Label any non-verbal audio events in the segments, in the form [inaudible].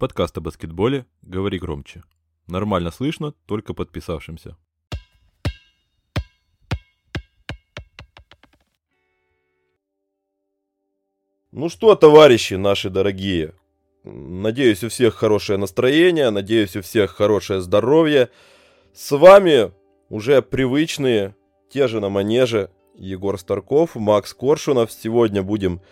Подкаст о баскетболе «Говори громче». Нормально слышно, только подписавшимся. Ну что, товарищи наши дорогие, надеюсь, у всех хорошее настроение, надеюсь, у всех хорошее здоровье. С вами уже привычные, те же на манеже, Егор Старков, Макс Коршунов. Сегодня будем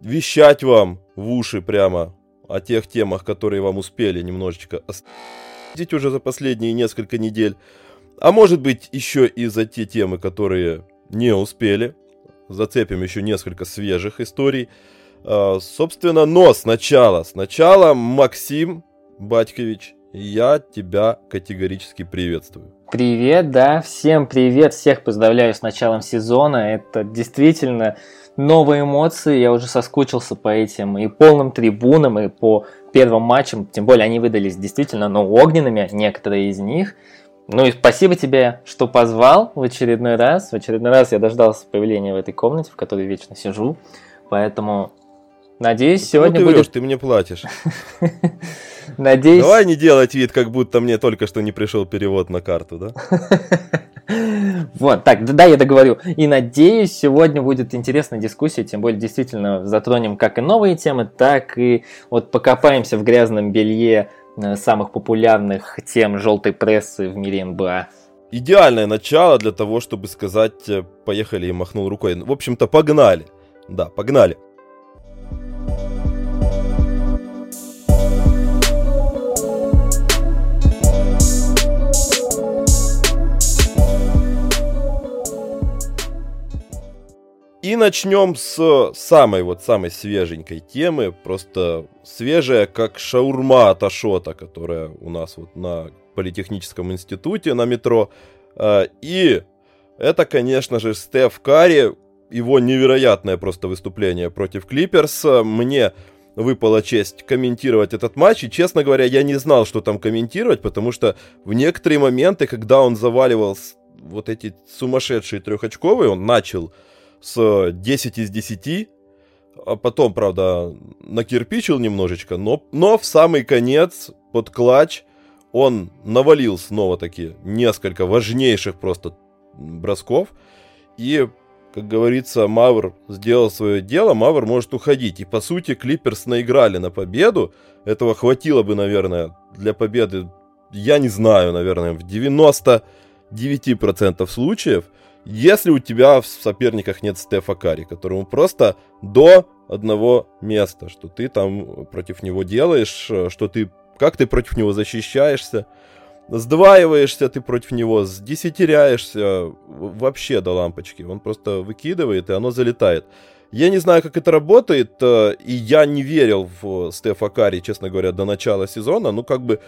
вещать вам в уши прямо о тех темах, которые вам успели немножечко оставить уже за последние несколько недель. А может быть еще и за те темы, которые не успели. Зацепим еще несколько свежих историй. А, собственно, но сначала, сначала, Максим Батькович, я тебя категорически приветствую. Привет, да, всем привет, всех поздравляю с началом сезона. Это действительно новые эмоции, я уже соскучился по этим и полным трибунам, и по первым матчам, тем более они выдались действительно, ну, огненными, некоторые из них. Ну и спасибо тебе, что позвал в очередной раз. В очередной раз я дождался появления в этой комнате, в которой вечно сижу. Поэтому Надеюсь, сегодня ну, ты будет... ты мне платишь. [laughs] Надеюсь... Давай не делать вид, как будто мне только что не пришел перевод на карту, да? [laughs] Вот, так, да, я договорю. И надеюсь, сегодня будет интересная дискуссия, тем более действительно затронем как и новые темы, так и вот покопаемся в грязном белье э, самых популярных тем желтой прессы в мире НБА. Идеальное начало для того, чтобы сказать э, «поехали» и махнул рукой. В общем-то, погнали. Да, погнали. И начнем с самой вот самой свеженькой темы, просто свежая, как шаурма от Ашота, которая у нас вот на Политехническом институте на метро. А, и это, конечно же, Стеф Карри, его невероятное просто выступление против Клиперс. Мне выпала честь комментировать этот матч, и, честно говоря, я не знал, что там комментировать, потому что в некоторые моменты, когда он заваливал вот эти сумасшедшие трехочковые, он начал с 10 из 10. А потом, правда, накирпичил немножечко, но, но в самый конец, под клатч, он навалил снова таки несколько важнейших просто бросков. И, как говорится, Мавр сделал свое дело, Мавр может уходить. И, по сути, Клиперс наиграли на победу. Этого хватило бы, наверное, для победы, я не знаю, наверное, в 99% случаев – если у тебя в соперниках нет Стефа Карри, которому просто до одного места, что ты там против него делаешь, что ты, как ты против него защищаешься, сдваиваешься ты против него, сдесятеряешься, вообще до лампочки. Он просто выкидывает, и оно залетает. Я не знаю, как это работает, э, и я не верил в Стефа Карри, честно говоря, до начала сезона. Ну, как бы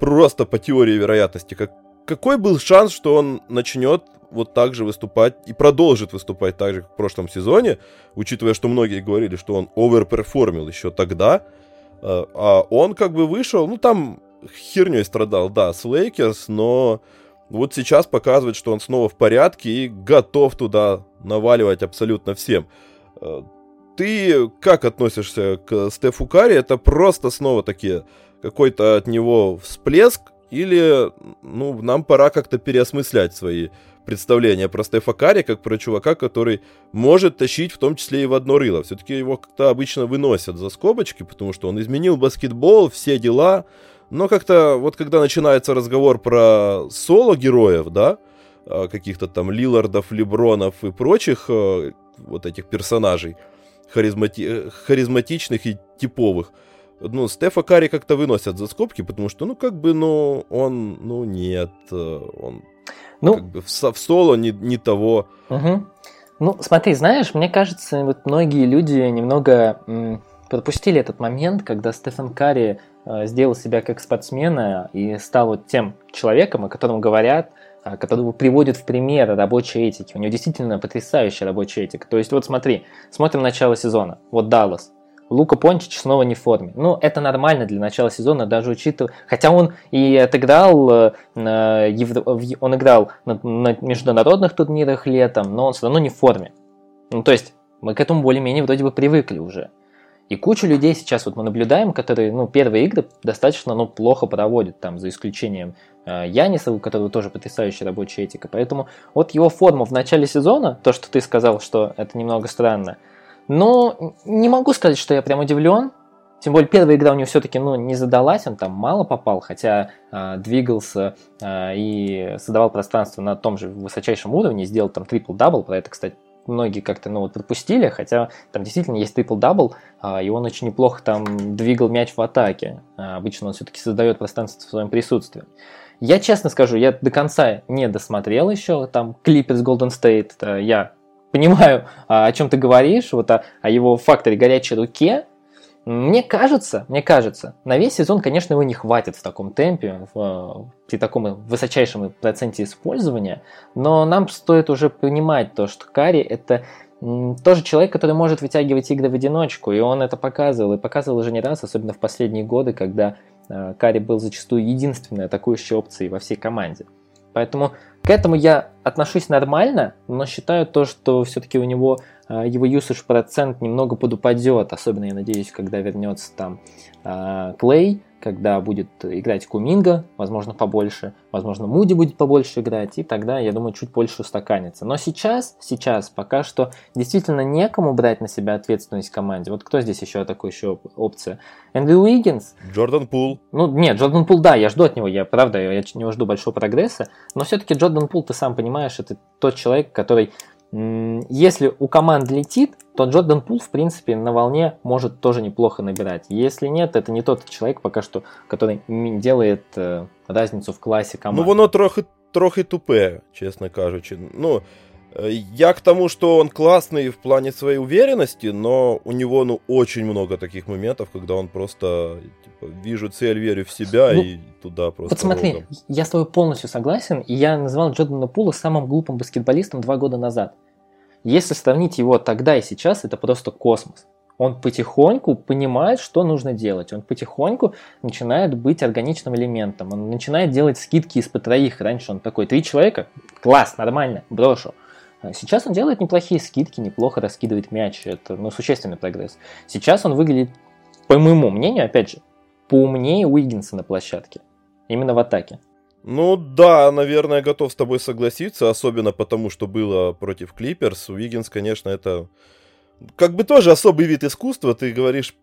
просто по теории вероятности. Как, какой был шанс, что он начнет вот так же выступать и продолжит выступать так же, как в прошлом сезоне, учитывая, что многие говорили, что он оверперформил еще тогда, а, а он как бы вышел, ну там херней страдал, да, с Лейкерс, но вот сейчас показывает, что он снова в порядке и готов туда наваливать абсолютно всем. А, ты как относишься к Стефу Карри? Это просто снова такие какой-то от него всплеск, или ну, нам пора как-то переосмыслять свои представление про Стефа Карри, как про чувака, который может тащить в том числе и в одно рыло. Все-таки его как-то обычно выносят за скобочки, потому что он изменил баскетбол, все дела. Но как-то вот когда начинается разговор про соло-героев, да, а, каких-то там Лилардов, Лебронов и прочих а, вот этих персонажей, харизмати... харизматичных и типовых, ну, Стефа Карри как-то выносят за скобки, потому что, ну, как бы, ну, он, ну, нет, э, он ну, как бы в, в соло не, не того. Угу. Ну, смотри, знаешь, мне кажется, вот многие люди немного м, пропустили этот момент, когда Стефан Карри э, сделал себя как спортсмена и стал вот тем человеком, о котором говорят, э, которого приводят в пример рабочей этики. У него действительно потрясающая рабочая этика. То есть вот смотри, смотрим начало сезона. Вот Даллас. Лука Пончич снова не в форме. Ну, это нормально для начала сезона, даже учитывая... Хотя он и отыграл, э, он играл на, на международных турнирах летом, но он все равно не в форме. Ну, то есть, мы к этому более-менее вроде бы привыкли уже. И кучу людей сейчас вот мы наблюдаем, которые, ну, первые игры достаточно, ну, плохо проводят, там, за исключением э, Яниса, у которого тоже потрясающая рабочая этика. Поэтому вот его форма в начале сезона, то, что ты сказал, что это немного странно, но не могу сказать, что я прям удивлен. Тем более первая игра у него все-таки ну, не задалась, он там мало попал, хотя э, двигался э, и создавал пространство на том же высочайшем уровне, сделал там трипл-дабл, про это, кстати, многие как-то ну, вот пропустили, хотя там действительно есть трипл-дабл, э, и он очень неплохо там двигал мяч в атаке. Э, обычно он все-таки создает пространство в своем присутствии. Я честно скажу, я до конца не досмотрел еще там клипы с Golden State. Я понимаю, о чем ты говоришь, вот о, о его факторе горячей руке, мне кажется, мне кажется, на весь сезон, конечно, его не хватит в таком темпе, в, при таком высочайшем проценте использования, но нам стоит уже понимать то, что Кари это тоже человек, который может вытягивать игры в одиночку, и он это показывал, и показывал уже не раз, особенно в последние годы, когда э, Кари был зачастую единственной атакующей опцией во всей команде. Поэтому к этому я отношусь нормально, но считаю то, что все-таки у него а, его usage процент немного подупадет, особенно, я надеюсь, когда вернется там Клей, когда будет играть Куминга, возможно, побольше, возможно, Муди будет побольше играть, и тогда, я думаю, чуть больше устаканится. Но сейчас, сейчас пока что действительно некому брать на себя ответственность в команде. Вот кто здесь еще такой еще опция? Эндрю Уиггинс? Джордан Пул. Ну, нет, Джордан Пул, да, я жду от него, я правда, я от него жду большого прогресса, но все-таки Джордан Пул, ты сам понимаешь, это тот человек, который если у команд летит, то Джордан Пул, в принципе, на волне может тоже неплохо набирать. Если нет, это не тот человек пока что, который делает э, разницу в классе команд. Ну, воно трохи, трохи тупе, честно кажучи. Ну, я к тому, что он классный в плане своей уверенности, но у него, ну, очень много таких моментов, когда он просто, типа, вижу цель, верю в себя ну, и туда просто Вот смотри, рогом. я с тобой полностью согласен, и я называл Джордана Пула самым глупым баскетболистом два года назад. Если сравнить его тогда и сейчас, это просто космос. Он потихоньку понимает, что нужно делать. Он потихоньку начинает быть органичным элементом. Он начинает делать скидки из-под троих. Раньше он такой, три человека, класс, нормально, брошу. А сейчас он делает неплохие скидки, неплохо раскидывает мяч. Это ну, существенный прогресс. Сейчас он выглядит, по моему мнению, опять же, поумнее Уиггинса на площадке. Именно в атаке. Ну да, наверное, готов с тобой согласиться, особенно потому, что было против Клиперс. Уиггинс, конечно, это как бы тоже особый вид искусства. Ты говоришь,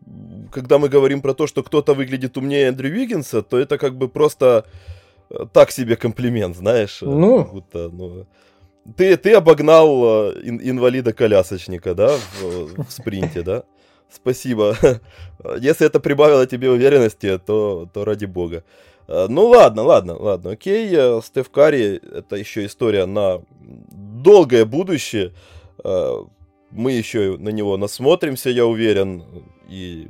когда мы говорим про то, что кто-то выглядит умнее Эндрю Уиггинса, то это как бы просто э, так себе комплимент, знаешь. Ну, будто, ну ты, ты обогнал э, ин, инвалида-колясочника, да, в, в спринте, да? Спасибо. [laughs] Если это прибавило тебе уверенности, то, то ради бога. Э, ну ладно, ладно, ладно, окей. Э, Стеф Карри это еще история на долгое будущее. Мы еще на него насмотримся, я уверен, и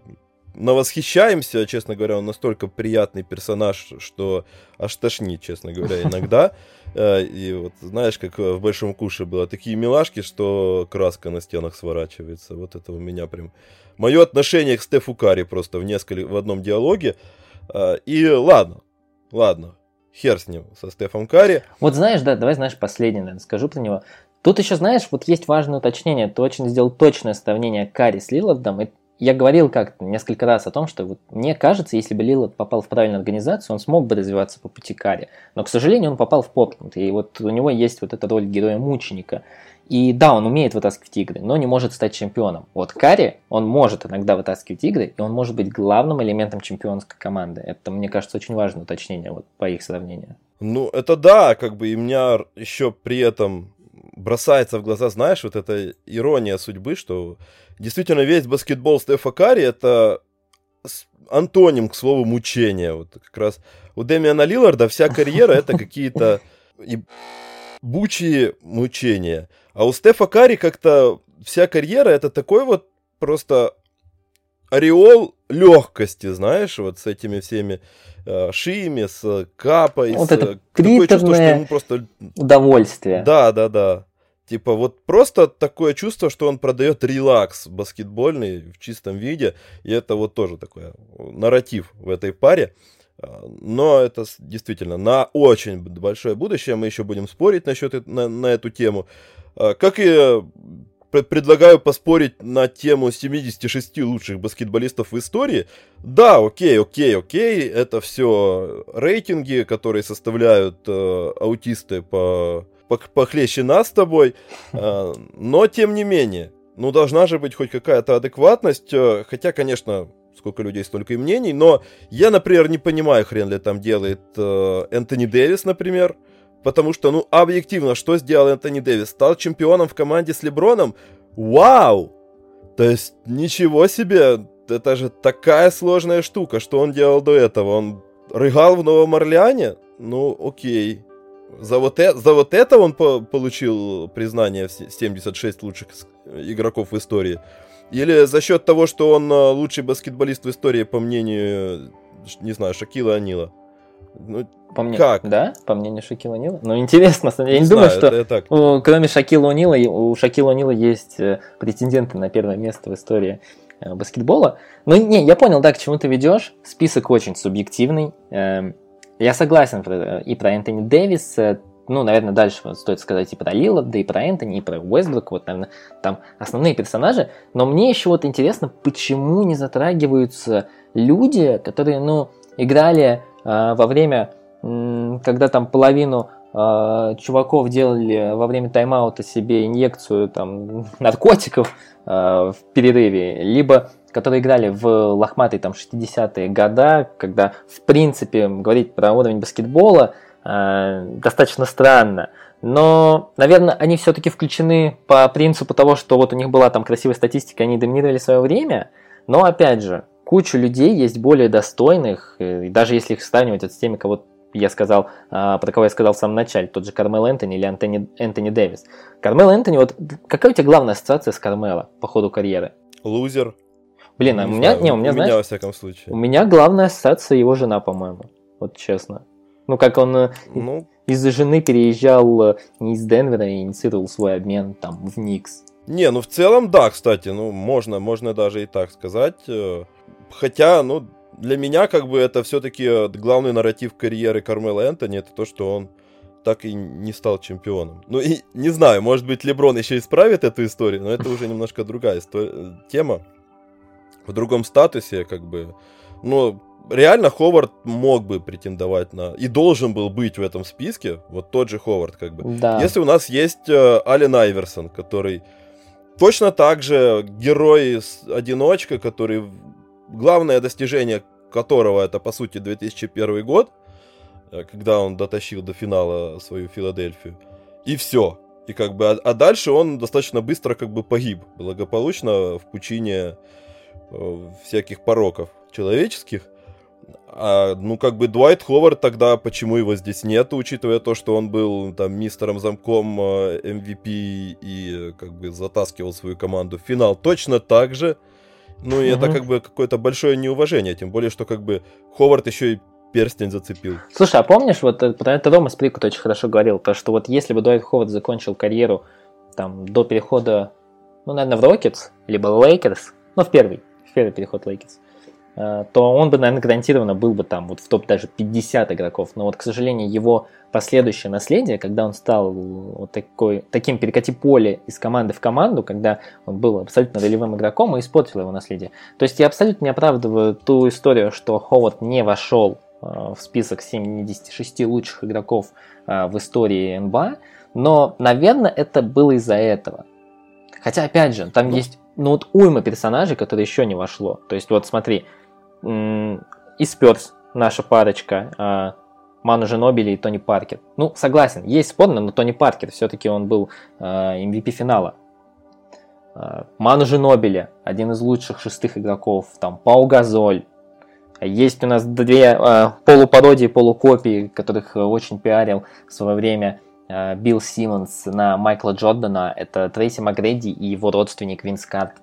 навосхищаемся, честно говоря, он настолько приятный персонаж, что аж тошнит, честно говоря, [laughs] иногда. И вот знаешь, как в Большом Куше было, такие милашки, что краска на стенах сворачивается. Вот это у меня прям... Мое отношение к Стефу Карри просто в несколько, в одном диалоге. И ладно, Ладно, хер с ним, со Стефом Карри. Вот знаешь, да, давай, знаешь, последнее, наверное, скажу про него. Тут еще, знаешь, вот есть важное уточнение. Ты очень сделал точное сравнение Карри с Лилардом. И я говорил как-то несколько раз о том, что вот мне кажется, если бы Лилард попал в правильную организацию, он смог бы развиваться по пути Карри. Но, к сожалению, он попал в Портленд. И вот у него есть вот эта роль героя-мученика. И да, он умеет вытаскивать игры, но не может стать чемпионом. Вот Карри, он может иногда вытаскивать игры, и он может быть главным элементом чемпионской команды. Это, мне кажется, очень важное уточнение вот по их сравнению. Ну, это да, как бы, и меня еще при этом бросается в глаза, знаешь, вот эта ирония судьбы, что действительно весь баскетбол Стефа Карри это антоним, к слову, мучения. Вот как раз у Демиана Лиларда вся карьера это какие-то бучие мучения. А у Стефа Карри как-то вся карьера это такой вот просто ореол легкости, знаешь, вот с этими всеми э, шиями, с капой. Вот с, это такое чувство, что ему просто... удовольствие. Да, да, да. Типа вот просто такое чувство, что он продает релакс баскетбольный в чистом виде. И это вот тоже такой нарратив в этой паре. Но это действительно на очень большое будущее. Мы еще будем спорить насчет на, на эту тему. А, как и предлагаю поспорить на тему 76 лучших баскетболистов в истории. Да, окей, окей, окей, это все рейтинги, которые составляют э, аутисты по, по, похлеще нас с тобой. Э, но, тем не менее, ну, должна же быть хоть какая-то адекватность. Э, хотя, конечно, сколько людей, столько и мнений. Но я, например, не понимаю, хрен ли там делает э, Энтони Дэвис, например. Потому что, ну, объективно, что сделал Энтони Дэвис? Стал чемпионом в команде с Леброном? Вау! То есть, ничего себе! Это же такая сложная штука. Что он делал до этого? Он рыгал в Новом Орлеане? Ну, окей. За вот, э, за вот это он по получил признание 76 лучших игроков в истории. Или за счет того, что он э, лучший баскетболист в истории, по мнению, не знаю, Шакила Анила. Ну, по мне... Как? Да, по мнению Шакила Нила. Ну, интересно, я не, не знаю, думаю, что это, так. кроме Шакила Нила, у Шакила Нила есть э, претенденты на первое место в истории э, баскетбола. Ну, не, я понял, да, к чему ты ведешь. Список очень субъективный. Эм, я согласен и про Энтони Дэвиса, ну, наверное, дальше стоит сказать и про Лиларда, и про Энтони, и про Уэстбрук, вот, наверное, там основные персонажи. Но мне еще вот интересно, почему не затрагиваются люди, которые, ну, играли э, во время когда там половину э, чуваков делали во время тайм-аута себе инъекцию там [laughs] наркотиков э, в перерыве, либо которые играли в лохматые там 60-е года, когда в принципе говорить про уровень баскетбола э, достаточно странно. Но, наверное, они все-таки включены по принципу того, что вот у них была там красивая статистика, они доминировали свое время. Но, опять же, куча людей есть более достойных, и даже если их сравнивать с теми, кого я сказал, а, про кого я сказал в самом начале, тот же Кармел Энтони или Антони, Энтони Дэвис. Кармел Энтони, вот какая у тебя главная ассоциация с Кармело по ходу карьеры? Лузер. Блин, а у меня, не, у меня, у знаешь, меня, во всяком случае. У меня главная ассоциация его жена, по-моему. Вот честно. Ну, как он э, ну... из-за жены переезжал э, не из Денвера и инициировал свой обмен там в Никс. Не, ну в целом да, кстати, ну можно, можно даже и так сказать. Э, хотя, ну, для меня как бы это все-таки э, главный нарратив карьеры Кармела Энтони, это то, что он так и не стал чемпионом. Ну и не знаю, может быть Леброн еще исправит эту историю, но это уже немножко другая история, тема. В другом статусе, как бы, ну, реально Ховард мог бы претендовать на... И должен был быть в этом списке, вот тот же Ховард, как бы. Да. Если у нас есть э, Ален Айверсон, который точно так же герой-одиночка, который главное достижение которого это, по сути, 2001 год, э, когда он дотащил до финала свою Филадельфию. И все. И как бы, а, а дальше он достаточно быстро как бы погиб благополучно в пучине э, всяких пороков человеческих. А, ну, как бы Дуайт Ховард тогда, почему его здесь нет, учитывая то, что он был там мистером замком MVP э, и как бы затаскивал свою команду в финал точно так же. Ну, и угу. это как бы какое-то большое неуважение, тем более, что как бы Ховард еще и перстень зацепил. Слушай, а помнишь, вот э, это Рома Сприкут очень хорошо говорил, то, что вот если бы Дуайт Ховард закончил карьеру там до перехода, ну, наверное, в Рокетс, либо Лейкерс, ну, в первый, в первый переход Лейкерс, то он бы, наверное, гарантированно был бы там вот в топ даже 50 игроков. Но вот, к сожалению, его последующее наследие, когда он стал вот такой, таким перекати поле из команды в команду, когда он был абсолютно ролевым игроком, и испортил его наследие. То есть я абсолютно не оправдываю ту историю, что Ховард не вошел э, в список 76 лучших игроков э, в истории НБА, но, наверное, это было из-за этого. Хотя, опять же, там ну, есть ну вот уйма персонажей, которые еще не вошло. То есть вот смотри, и Спёрс, наша парочка, а, Ману Женобили и Тони Паркер. Ну, согласен, есть спорно, но Тони Паркер все-таки он был MVP а, финала. А, Ману Женобили, один из лучших шестых игроков, там Пау Газоль. Есть у нас две полупародии, полукопии, которых очень пиарил в свое время Билл Симмонс на Майкла Джордана. Это Трейси Макгрейди и его родственник Винс Картер.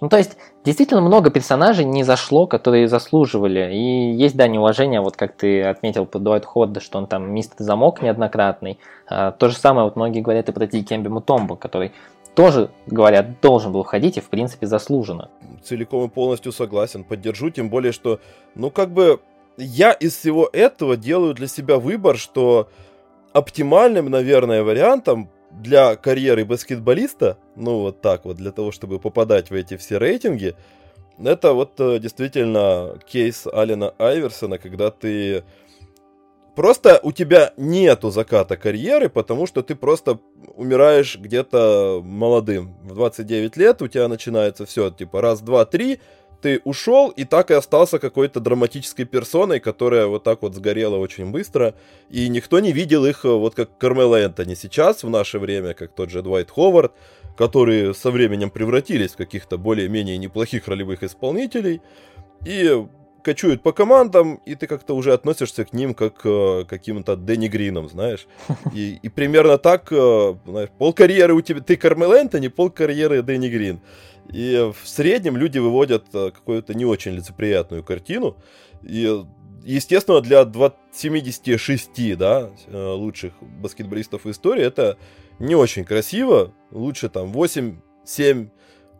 Ну, то есть, действительно много персонажей не зашло, которые заслуживали. И есть, да, неуважение, вот как ты отметил по Дуайт Ходда, что он там мистер замок неоднократный. А, то же самое, вот многие говорят и про Дикемби Мутомбо, который тоже, говорят, должен был входить и, в принципе, заслуженно. Целиком и полностью согласен, поддержу, тем более, что, ну, как бы, я из всего этого делаю для себя выбор, что оптимальным, наверное, вариантом для карьеры баскетболиста, ну вот так вот, для того, чтобы попадать в эти все рейтинги, это вот э, действительно кейс Алина Айверсона, когда ты просто у тебя нету заката карьеры, потому что ты просто умираешь где-то молодым. В 29 лет у тебя начинается все, типа раз, два, три, ты ушел и так и остался какой-то драматической персоной, которая вот так вот сгорела очень быстро, и никто не видел их, э, вот как Кармела Энтони сейчас, в наше время, как тот же Двайт Ховард, которые со временем превратились в каких-то более-менее неплохих ролевых исполнителей, и кочуют по командам, и ты как-то уже относишься к ним как к каким-то Дэнни Грином, знаешь. [laughs] И, и примерно так, э, знаешь, пол карьеры у тебя, ты Кармел Энтони, пол карьеры Дэнни Грин. И в среднем люди выводят э, какую-то не очень лицеприятную картину. И, естественно, для 76 да, э, лучших баскетболистов в истории это не очень красиво. Лучше там 8-7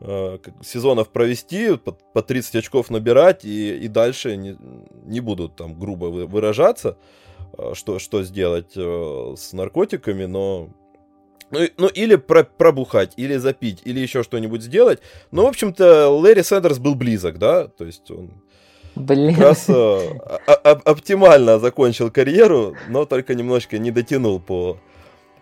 э, сезонов провести, по, по 30 очков набирать и, и дальше не, не будут там грубо выражаться, что, что сделать с наркотиками, но ну, ну или про пробухать, или запить, или еще что-нибудь сделать. Ну, в общем-то, Лэри Сэндерс был близок, да, то есть он Блин. как раз э, оптимально закончил карьеру, но только немножко не дотянул по,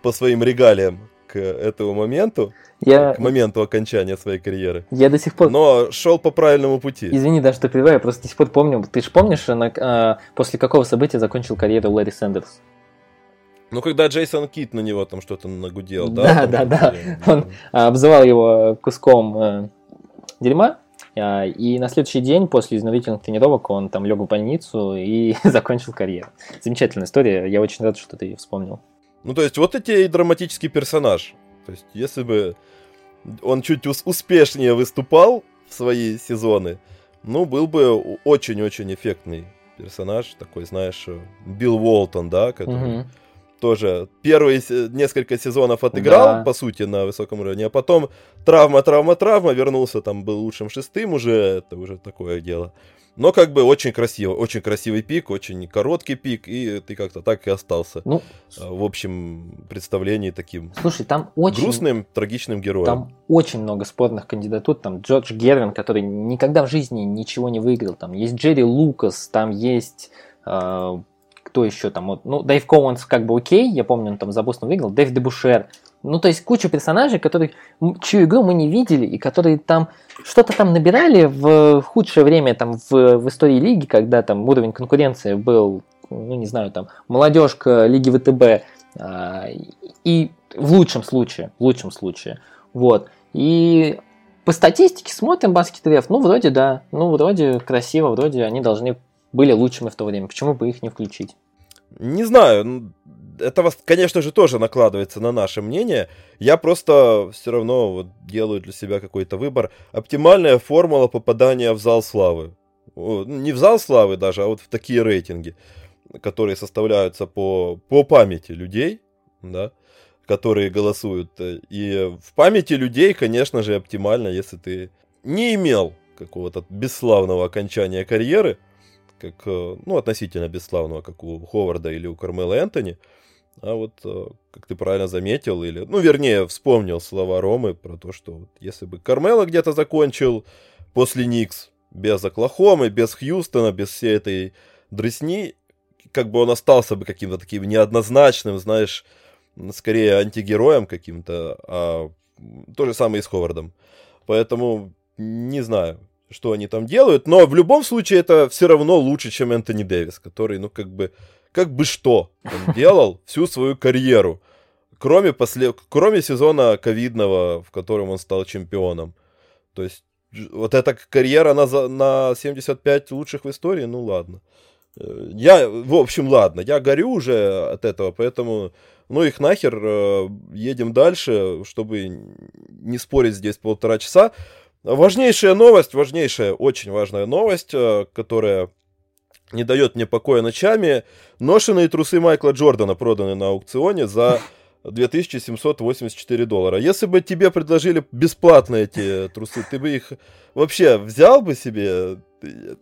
по своим регалиям к этому моменту. Я... К моменту окончания своей карьеры. Я до сих пор... Но шел по правильному пути. Извини, да, что перебиваю, я просто до сих пор помню. Ты же помнишь, на, а, после какого события закончил карьеру Лэри Сэндерс? Ну, когда Джейсон Кит на него там что-то нагудел, да? Да, да, да. Он а, обзывал его куском э, дерьма, а, и на следующий день после изнурительных тренировок он там лег в больницу и [laughs] закончил карьеру. Замечательная история, я очень рад, что ты ее вспомнил. Ну, то есть, вот эти и драматический персонаж. То есть, если бы он чуть успешнее выступал в свои сезоны, ну, был бы очень-очень эффектный персонаж, такой, знаешь, Билл Уолтон, да, который... Угу тоже первые несколько сезонов отыграл, да. по сути, на высоком уровне, а потом травма, травма, травма, вернулся, там был лучшим шестым уже, это уже такое дело. Но как бы очень красиво, очень красивый пик, очень короткий пик, и ты как-то так и остался. Ну, а, в общем представлении таким. Слушай, там очень... Грустным, трагичным героем. Там очень много спорных кандидатур. Там Джордж Гервин, который никогда в жизни ничего не выиграл. Там есть Джерри Лукас, там есть а, кто еще там, вот, ну, Дэйв Коуэнс как бы окей, я помню, он там за Бостон выиграл, Дэйв Дебушер, ну, то есть куча персонажей, которые, чью игру мы не видели, и которые там что-то там набирали в худшее время там в, в истории лиги, когда там уровень конкуренции был, ну, не знаю, там, молодежка Лиги ВТБ, а, и в лучшем случае, в лучшем случае, вот, и по статистике смотрим баскет ну, вроде да, ну, вроде красиво, вроде они должны были лучшими в то время. Почему бы их не включить? Не знаю. Это, конечно же, тоже накладывается на наше мнение. Я просто все равно вот делаю для себя какой-то выбор. Оптимальная формула попадания в зал славы. Не в зал славы даже, а вот в такие рейтинги, которые составляются по, по памяти людей, да, которые голосуют. И в памяти людей, конечно же, оптимально, если ты не имел какого-то бесславного окончания карьеры, как, э, ну, относительно бесславного, как у Ховарда или у Кармела Энтони. А вот, э, как ты правильно заметил, или, ну, вернее, вспомнил слова Ромы про то, что вот если бы Кармела где-то закончил после Никс, без Оклахомы, без Хьюстона, без всей этой дресни, как бы он остался бы каким-то таким неоднозначным, знаешь, скорее антигероем каким-то, а то же самое и с Ховардом. Поэтому не знаю что они там делают, но в любом случае это все равно лучше, чем Энтони Дэвис, который, ну, как бы, как бы что он делал всю свою карьеру, кроме, после... кроме сезона ковидного, в котором он стал чемпионом. То есть, вот эта карьера на, на 75 лучших в истории, ну, ладно. Э, я, в общем, ладно, я горю уже от этого, поэтому, ну их нахер, э, едем дальше, чтобы не спорить здесь полтора часа. Важнейшая новость, важнейшая, очень важная новость, э, которая не дает мне покоя ночами. Ношенные трусы Майкла Джордана проданы на аукционе за 2784 доллара. Если бы тебе предложили бесплатно эти трусы, ты бы их вообще взял бы себе?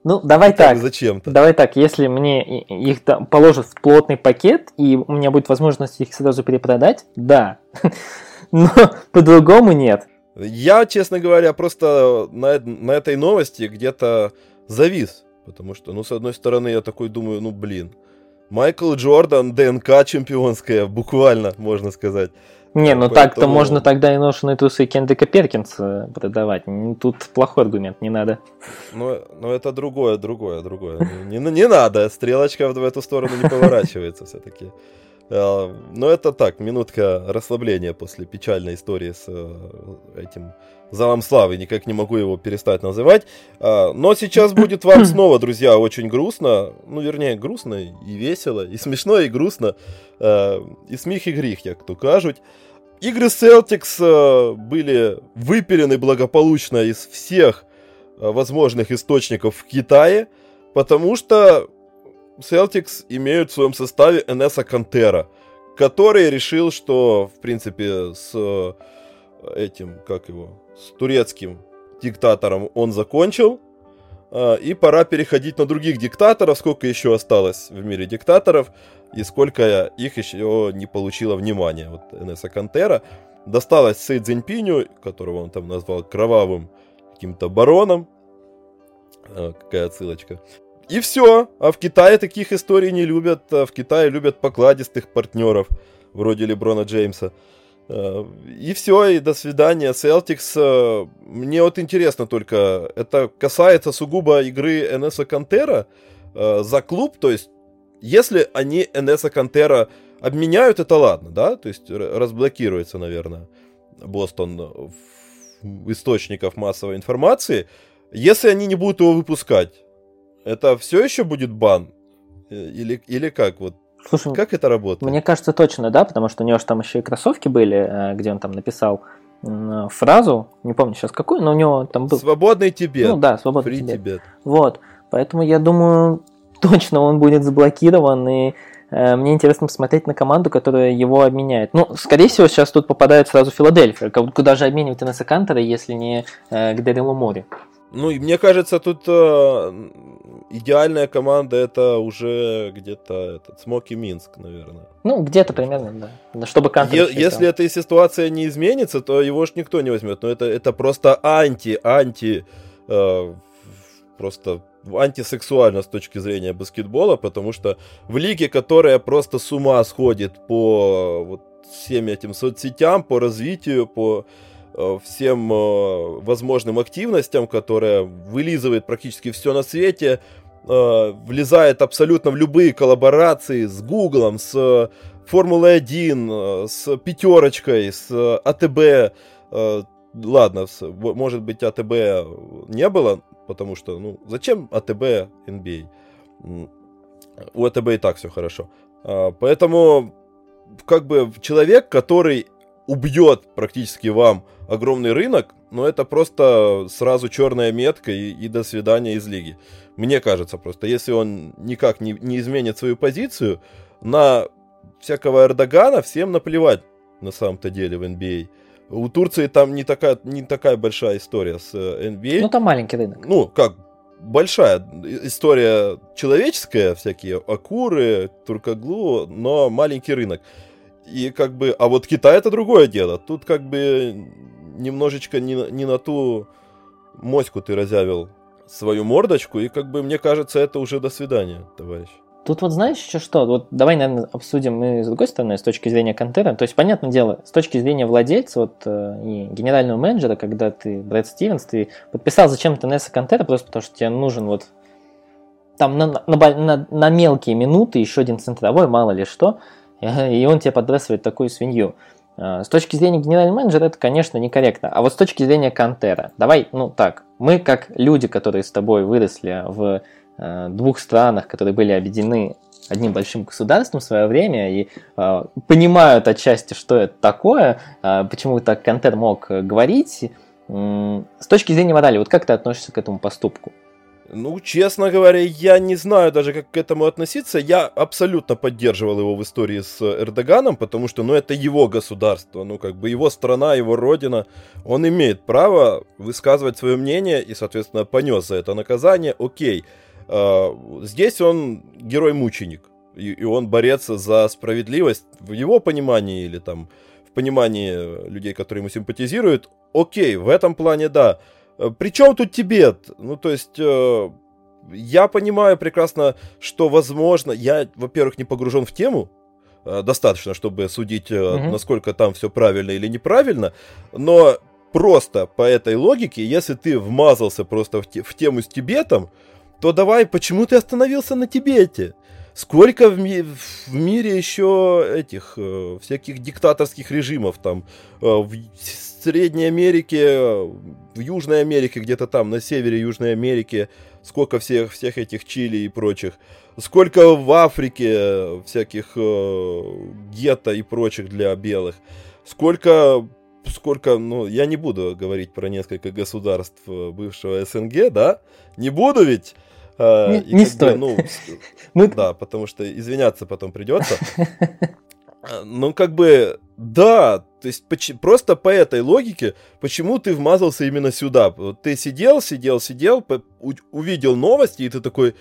Ну, давай бы так. Зачем-то. Давай так, если мне их там положат в плотный пакет, и у меня будет возможность их сразу перепродать, да. [laughs] Но по-другому нет. Я, честно говоря, просто на, на этой новости где-то завис. Потому что, ну, с одной стороны, я такой думаю, ну, блин. Майкл Джордан, ДНК чемпионская, буквально, можно сказать. Не, ну Поэтому- так-то можно тогда и ношеные трусы Кендрика Перкинса продавать. М, Тут плохой аргумент, не надо. Но, но это другое, другое, другое. Не, не, надо, стрелочка в эту сторону не поворачивается все-таки. Но это так, минутка расслабления после печальной истории с э, этим залом славы. Никак не могу его перестать называть. А, Но сейчас будет вам [clears throat] снова, друзья, очень грустно. Ну, вернее, грустно и весело, и [laughs] смешно, и грустно. А, И смех, и грех, як то кажуть. Игры Celtics э, были выпилены благополучно из всех возможных источников в Китае, потому что Celtics имеют в своем составе Энеса Кантера, который решил, что, в принципе, с этим, как его, с турецким диктатором он закончил, э, и пора переходить на других диктаторов, сколько еще осталось в мире диктаторов, и сколько их еще не получило внимания. Вот Энеса Кантера досталось Сэй Цзиньпиню, которого он там назвал кровавым каким-то бароном. А, какая отсылочка. И все. А в Китае таких историй не любят. А в Китае любят покладистых партнеров, вроде Леброна Джеймса. А, И все, и до свидания. Celtics. а, Мне вот интересно только, это касается сугубо игры Энеса Кантера а, за клуб, то есть если они Энеса Кантера обменяют, это ладно, да? То есть разблокируется, наверное, Бостон в источников массовой информации. Если они не будут его выпускать, это все еще будет бан? Э, Или, или как? Вот Слушай, как это работает? мне кажется точно, да, потому что у него же там еще и кроссовки были, э, где он там написал фразу, не помню сейчас какую, но у него там был... Свободный Тибет. Ну да, свободный Free Тибет. Тибет. Вот, поэтому я думаю, [laughs] точно он будет заблокирован, и э, мне интересно посмотреть на команду, которая его обменяет. Ну, скорее всего, сейчас тут попадает сразу Филадельфия. Ку- Куда же обменивать Инесса Кантера, если не э, к Дэрилу Мори? Ну, и мне кажется, тут э, идеальная команда это уже где-то этот Смоки Минск, наверное. Ну, где-то примерно, да. Чтобы Е- если эта ситуация не изменится, то его ж никто не возьмет. Но это, это просто анти, анти, э, просто антисексуально с точки зрения баскетбола, потому что в лиге, которая просто с ума сходит по вот всем этим соцсетям, по развитию, по всем э, возможным активностям, которая вылизывает практически все на свете, э, влезает абсолютно в любые коллаборации с Гуглом, с э, Формулой 1, э, с пятерочкой, с э, АТБ. э, Ладно, может быть, АТБ не было, потому что, ну, зачем АТБ NBA? М, У АТБ и так все хорошо. А, Поэтому, как бы, человек, который убьет практически вам огромный рынок, ну, это просто сразу черная метка и, и до свидания из лиги. Мне кажется просто, если он никак не, не изменит свою позицию, на всякого Эрдогана всем наплевать на самом-то деле в NBA. У Турции там не такая, не такая большая история с э, NBA. Ну, там маленький рынок. Ну, как, большая история человеческая, всякие акуры, туркоглу, но маленький рынок. И как бы, а вот Китай это другое дело. Тут как бы немножечко не, не на ту моську ты разявил свою мордочку, и как бы мне кажется, это уже до свидания, товарищ. Тут вот знаешь еще что? Вот давай, наверное, обсудим мы с другой стороны, с точки зрения Кантера. То есть, понятное дело, с точки зрения владельца вот, э, и генерального менеджера, когда ты, Брэд Стивенс, ты подписал зачем-то Несса Кантера, просто потому что тебе нужен вот там на, на, на- на мелкие минуты еще один центровой, мало ли что, и он тебе подбрасывает такую свинью. Э, С точки зрения генерального менеджера это, конечно, некорректно. А вот с точки зрения Кантера, давай, ну так, мы как люди, которые с тобой выросли в э, двух странах, которые были объединены одним большим государством в свое время и э, понимают отчасти, что это такое, э, почему так Кантер мог э, говорить. М, С точки зрения морали, вот как ты относишься к этому поступку? Ну, честно говоря, я не знаю даже, как к этому относиться. Я абсолютно поддерживал его в истории с Эрдоганом, потому что, ну, это его государство, ну, как бы его страна, его родина. Он имеет право высказывать свое мнение и, соответственно, понес за это наказание. Окей. А, здесь он герой-мученик, и он борец за справедливость в его понимании или там в понимании людей, которые ему симпатизируют. Окей, в этом плане да. Э, Причем тут Тибет? Ну, то есть, э, я понимаю прекрасно, что, возможно, я, во-первых, не погружен в тему, э, достаточно, чтобы судить, mm-hmm. насколько там все правильно или неправильно, но просто по этой логике, если ты вмазался просто в, те, в тему с Тибетом, то давай, почему ты остановился на Тибете? Сколько в, ми- в мире еще этих э, всяких диктаторских режимов там э, в Средней Америке, в Южной Америке, где-то там на севере Южной Америки, сколько всех всех этих Чили и прочих, сколько в Африке всяких э, гетто и прочих для белых, сколько сколько, ну, я не буду говорить про несколько государств э, бывшего СНГ, да? Не буду ведь. А, не, не стоит. Бы, ну, [laughs] Мы... Да, потому что извиняться потом придется. А, [laughs] ну, как бы, да, то есть просто по этой логике, почему ты вмазался именно сюда? Ты сидел, сидел, сидел, увидел новости, и ты такой,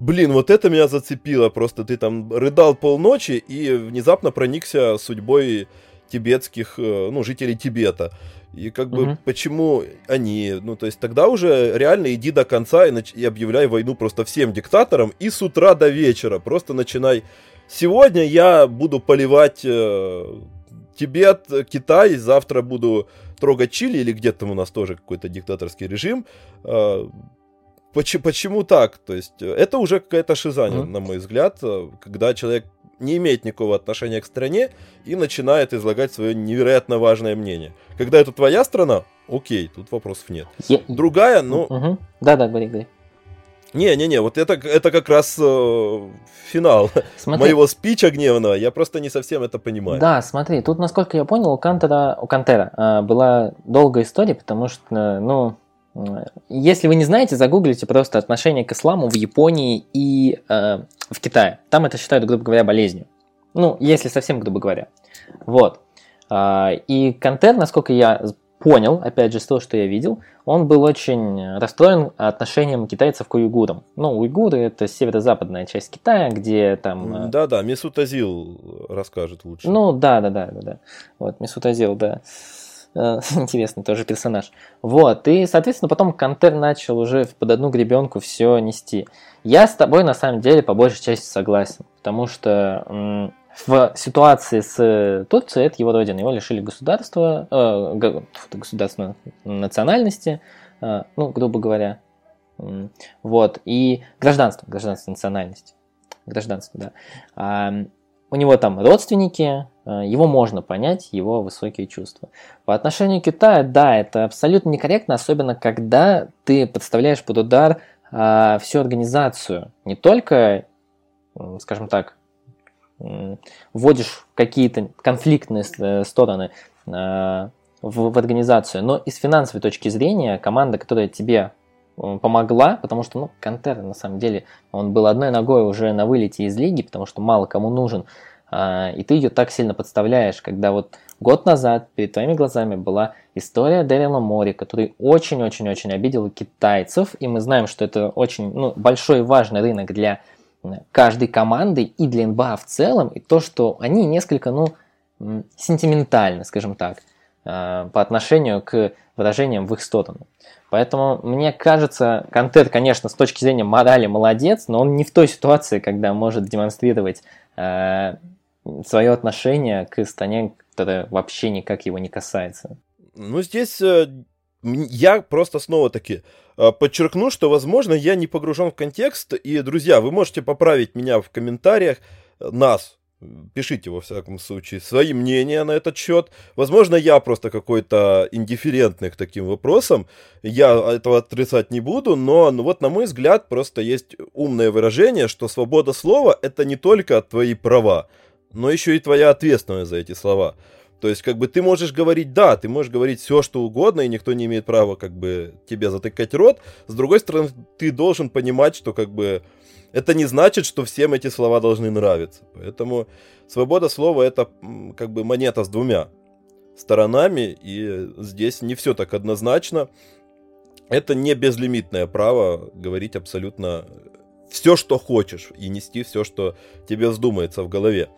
блин, вот это меня зацепило, просто ты там рыдал полночи и внезапно проникся судьбой тибетских, э, ну, жителей Тибета. И как бы угу. почему они, ну то есть тогда уже реально иди до конца и, нач- и объявляй войну просто всем диктаторам и с утра до вечера просто начинай. Сегодня я буду поливать э, Тибет, Китай, завтра буду трогать Чили или где-то у нас тоже какой-то диктаторский режим. Э, почему, почему так? То есть это уже какая-то шиза, mm на мой взгляд, э, когда человек не имеет никакого отношения к стране и начинает излагать свое невероятно важное мнение. Когда это твоя страна, окей, тут вопросов нет. Я... Другая, ну... Угу. Да-да, говори, говори. Не-не-не, вот это, это как раз э, финал смотри. моего спича гневного, я просто не совсем это понимаю. Да, смотри, тут, насколько я понял, у Кантера, у Кантера э, была долгая история, потому что, ну, если вы не знаете, загуглите просто отношение к исламу в Японии и э, в Китае. Там это считают, грубо говоря, болезнью. Ну, если совсем грубо говоря. Вот. Э, и Кантер, насколько я понял, опять же, с того, что я видел, он был очень расстроен отношением китайцев к уйгурам. Ну, уйгуры – это северо-западная часть Китая, где там... Э, Да-да, Месут Азил расскажет лучше. Ну, да-да-да. Вот, Месут Азил, да. Э, [laughs] интересный тоже персонаж. Вот, и, соответственно, потом Кантер начал уже под одну гребенку все нести. Я с тобой, на самом деле, по большей части согласен, потому что в ситуации с Турцией это его родина. Его лишили государства, э, государственной национальности, э, ну, грубо говоря. Вот, и гражданство, гражданство национальности. Гражданство, да. А, у него там родственники, Э, его можно понять, его высокие чувства. По отношению к Китаю, да, это абсолютно некорректно, особенно когда ты подставляешь под удар а, всю организацию. Не только, скажем так, вводишь какие-то конфликтные э, стороны а, в, в организацию, но и с финансовой точки зрения команда, которая тебе помогла, потому что, ну, Кантер, на самом деле, он был одной ногой уже на вылете из лиги, потому что мало кому нужен. А, и ты ее так сильно подставляешь, когда вот год назад перед твоими глазами была история Дэрила Мори, который очень-очень-очень обидел китайцев, и мы знаем, что это очень ну, большой и важный рынок для каждой команды и для НБА в целом, и то, что они несколько, ну, сентиментальны, скажем так, а, по отношению к выражениям в их сторону. Поэтому, мне кажется, Контент, конечно, с точки зрения морали молодец, но он не в той ситуации, когда может демонстрировать а, свое отношение к стране, которая вообще никак его не касается. Ну, здесь э, я просто снова-таки э, подчеркну, что, возможно, я не погружен в контекст. И, друзья, вы можете поправить меня в комментариях, э, нас, Пишите, во всяком случае, свои мнения на этот счет. Возможно, я просто какой-то индифферентный к таким вопросам. Я этого отрицать не буду, но ну, вот, на мой взгляд, просто есть умное выражение, что свобода слова – это не только твои права, но еще и твоя ответственность за эти слова. То есть, как бы ты можешь говорить да, ты можешь говорить все, что угодно, и никто не имеет права, как бы, тебе затыкать рот. С другой стороны, ты должен понимать, что, как бы, это не значит, что всем эти слова должны нравиться. Поэтому свобода слова это как бы монета с двумя сторонами, и здесь не все так однозначно. Это не безлимитное право говорить абсолютно все, что хочешь, и нести все, что тебе вздумается в голове.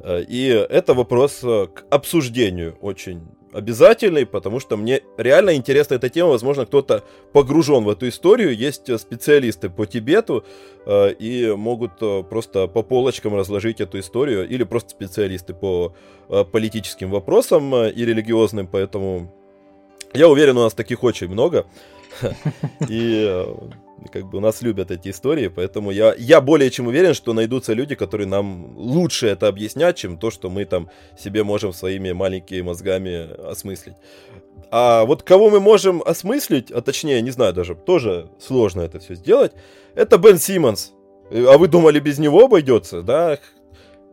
Э, и это вопрос э, к обсуждению очень обязательный, потому что мне реально интересна эта тема. Возможно, кто-то погружен в эту историю. Есть э, специалисты по Тибету и могут просто по полочкам разложить эту историю, или просто специалисты по политическим вопросам и религиозным, поэтому я уверен, у нас таких очень много. [laughs] И как бы у нас любят эти истории, поэтому я, я более чем уверен, что найдутся люди, которые нам лучше это объяснят, чем то, что мы там себе можем своими маленькими мозгами осмыслить. А вот кого мы можем осмыслить, а точнее, не знаю даже, тоже сложно это все сделать, это Бен Симмонс. А вы думали, без него обойдется, да?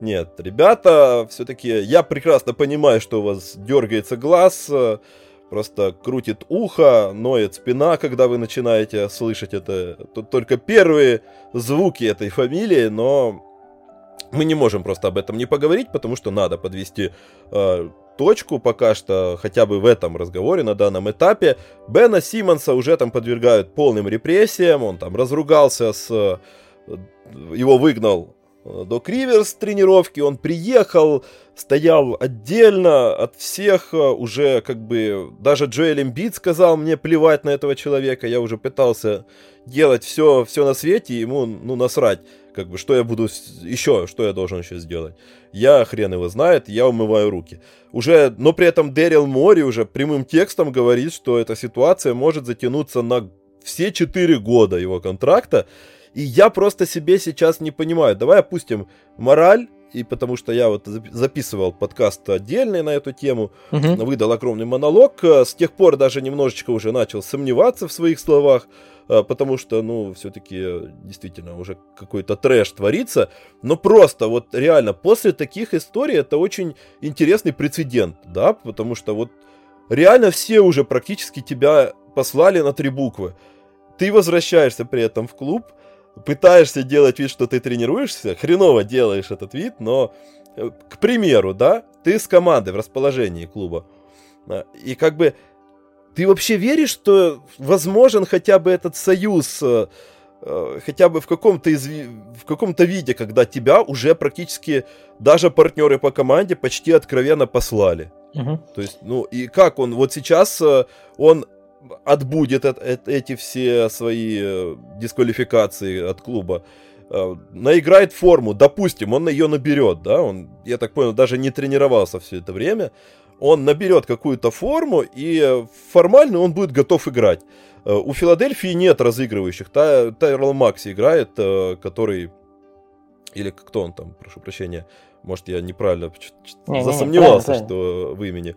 Нет, ребята, все-таки я прекрасно понимаю, что у вас дергается глаз, просто крутит ухо, ноет спина, когда вы начинаете слышать это. Тут только первые звуки этой фамилии, но мы не можем просто об этом не поговорить, потому что надо подвести э, точку пока что, хотя бы в этом разговоре на данном этапе. Бена Симмонса уже там подвергают полным репрессиям, он там разругался с... Э, его выгнал до Криверс тренировки, он приехал, стоял отдельно от всех, э, уже как бы, даже Джоэл Эмбит сказал мне плевать на этого человека, я уже пытался делать все, все на свете, ему, ну, насрать, как бы, что я буду еще, что я должен еще сделать. Я хрен его знает, я умываю руки. Уже, но при этом Дэрил Мори уже прямым текстом говорит, что эта ситуация может затянуться на все 4 года его контракта, и я просто себе сейчас не понимаю. Давай опустим мораль, и потому что я вот записывал подкаст отдельный на эту тему, угу. выдал огромный монолог, э, с тех пор даже немножечко уже начал сомневаться в своих словах, э, потому что, ну, все-таки э, действительно уже какой-то трэш творится, но просто вот реально после таких историй это очень интересный прецедент, да, потому что вот реально все уже практически тебя послали на три буквы. Ты возвращаешься при этом в клуб, пытаешься делать вид, что ты тренируешься, хреново делаешь этот вид, но, э, к примеру, да, ты с командой в расположении клуба, а, и как бы ты вообще веришь, что возможен хотя бы этот союз, э, э, хотя бы в каком-то из, в каком-то виде, когда тебя уже практически даже партнеры по команде почти откровенно послали. Угу. То есть, ну и как он, вот сейчас он отбудет от, от, эти все свои э, дисквалификации от клуба, э, наиграет форму, допустим, он ее наберет, да, он, я так понял, даже не тренировался все это время, он наберет какую-то форму, и формально он будет готов играть. Э, у Филадельфии нет разыгрывающих. Тай, Тайрол Макси играет, который... Или кто он там, прошу прощения. Может, я неправильно не, засомневался, не, не, что в имени.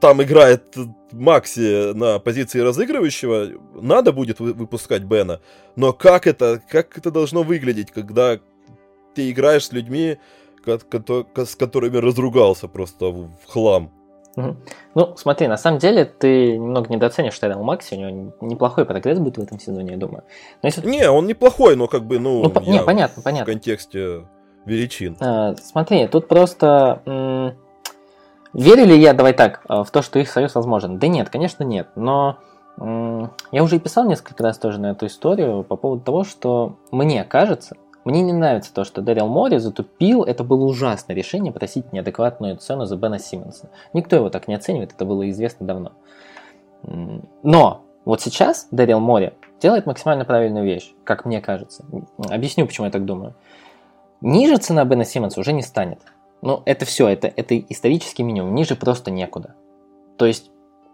Там играет Макси на позиции разыгрывающего, надо будет выпускать Бена. Но как это, как это должно выглядеть, когда ты играешь с людьми, с которыми разругался просто в хлам? Ну, смотри, на самом деле ты немного недооценишь Тайдал Макси, у него неплохой прогресс будет в этом сезоне, я думаю. Но если... Не, он неплохой, но как бы, ну, ну не, понятно, понятно. в контексте величин. А, смотри, тут просто Верю ли я, давай так, э, в то, что их союз возможен? Да нет, конечно нет, но я уже писал несколько раз тоже на эту историю по поводу того, что мне кажется, мне не нравится то, что Дэрил Мори затупил. Это было ужасное решение просить неадекватную цену за Бена Симмонса. Никто его так не оценивает, это было известно давно. Но вот сейчас Дэрил Мори делает максимально правильную вещь, как мне кажется. Объясню, почему я так думаю. Ниже цена Бена Симмонса уже не станет. Ну, это все, это, это исторический минимум, ниже просто некуда. То есть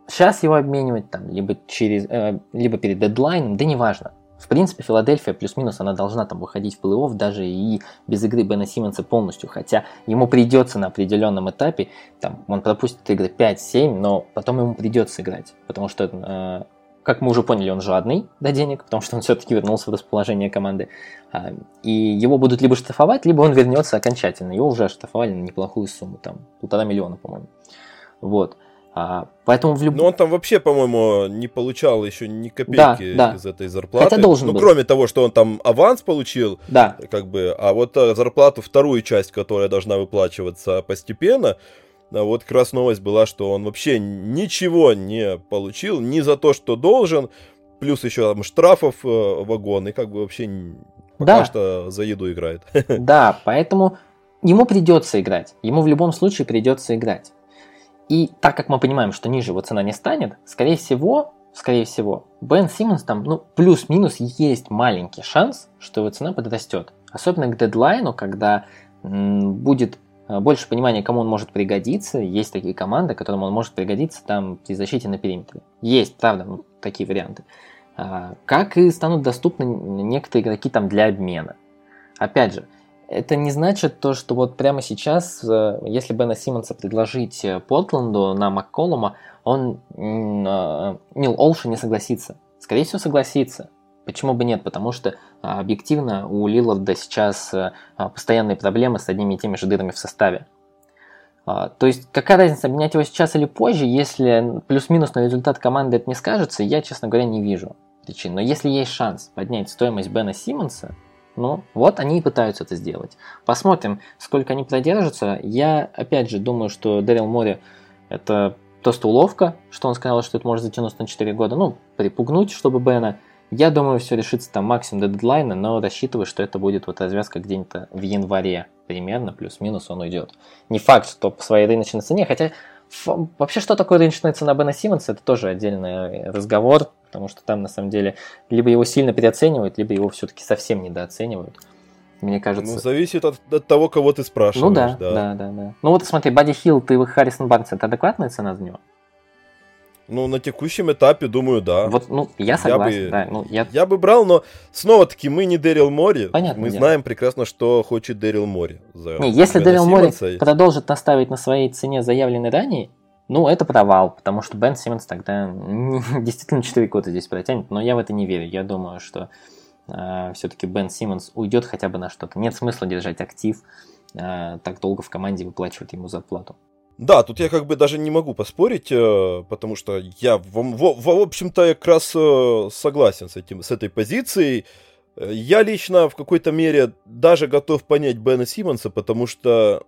сейчас его обменивать там либо, через, э, либо перед дедлайном, да неважно. В принципе, Филадельфия плюс-минус, она должна там выходить в плей-офф даже и без игры Бена Симмонса полностью, хотя ему придется на определенном этапе, там, он пропустит игры 5-7, но потом ему придется играть, потому что э, как мы уже поняли, он жадный до денег, потому что он все-таки вернулся в расположение команды. А, и его будут либо штрафовать, либо он вернется окончательно. Его уже штрафовали на неплохую сумму, там полтора миллиона, по-моему. Вот. А, поэтому в любом... Но он там вообще, по-моему, не получал еще ни копейки да, да. из этой зарплаты. Хотя должен ну, был. кроме того, что он там аванс получил, да. как бы, а вот а, зарплату, вторую часть, которая должна выплачиваться постепенно, а вот как раз новость была, что он вообще ничего не получил, ни за то, что должен, плюс еще там штрафов э, вагон, и как бы вообще пока Да. что за еду играет. [laughs] Да, поэтому ему придется играть. Ему в любом случае придется играть. И так как мы понимаем, что ниже его цена не станет, скорее всего, скорее всего, Бен Симмонс там, ну, плюс-минус есть маленький шанс, что его цена подрастет. Особенно к дедлайну, когда м, будет больше понимания, кому он может пригодиться. Есть такие команды, которым он может пригодиться там при защите на периметре. Есть, правда, ну, такие варианты. А, Как и станут доступны некоторые игроки там для обмена. Опять же, это не значит то, что вот прямо сейчас, э, если Бена Симмонса предложить э, Портленду на Макколума, он э, Нил Олши не согласится. Скорее всего, согласится. Почему бы нет? Потому что объективно у Лиларда сейчас а, постоянные проблемы с одними и теми же дырами в составе. А, То есть, какая разница, обменять его сейчас или позже, если плюс-минус на результат команды это не скажется, я, честно говоря, не вижу причин. Но если есть шанс поднять стоимость Бена Симмонса, ну, вот они и пытаются это сделать. Посмотрим, сколько они продержатся. Я, опять же, думаю, что Дэрил Мори это просто уловка, что он сказал, что это может затянуться на 4 года. Ну, припугнуть, чтобы Бена. Я думаю, все решится там максимум до дедлайна, но рассчитываю, что это будет вот развязка где-то в январе примерно, плюс-минус он уйдет. Не факт, что по своей рыночной цене, хотя вообще что такое рыночная цена Бена Симмонса, это тоже отдельный разговор, потому что там на самом деле либо его сильно переоценивают, либо его все-таки совсем недооценивают. Мне кажется... Ну, зависит от, от того, кого ты спрашиваешь. Ну да, да, да, да. Ну вот смотри, Бадди Хилл и Харрисон Барнс, это адекватная цена за него? Ну, на текущем этапе, думаю, да. Вот, ну, я согласен, бы- да. Ну, я... Я бы брал, но снова-таки мы не Дэрил Мори. Понятное Мы дело. знаем прекрасно, что хочет Дэрил Мори. за Не, если Дэрил Мори продолжит наставить на своей цене, заявленной ранее, ну, это провал, потому что Бен Симмонс тогда [laughs] действительно 4 года здесь протянет, но я в это не верю. Я думаю, что все-таки Бен Симмонс уйдет хотя бы на что-то. Нет смысла держать актив, э, так долго в команде выплачивать ему зарплату. Да, тут я как бы даже не могу поспорить, э, потому что я, в, в- в общем-то, как раз э, согласен с, этим, с этой позицией. Э, Я лично в какой-то мере даже готов понять Бена Симмонса, потому что,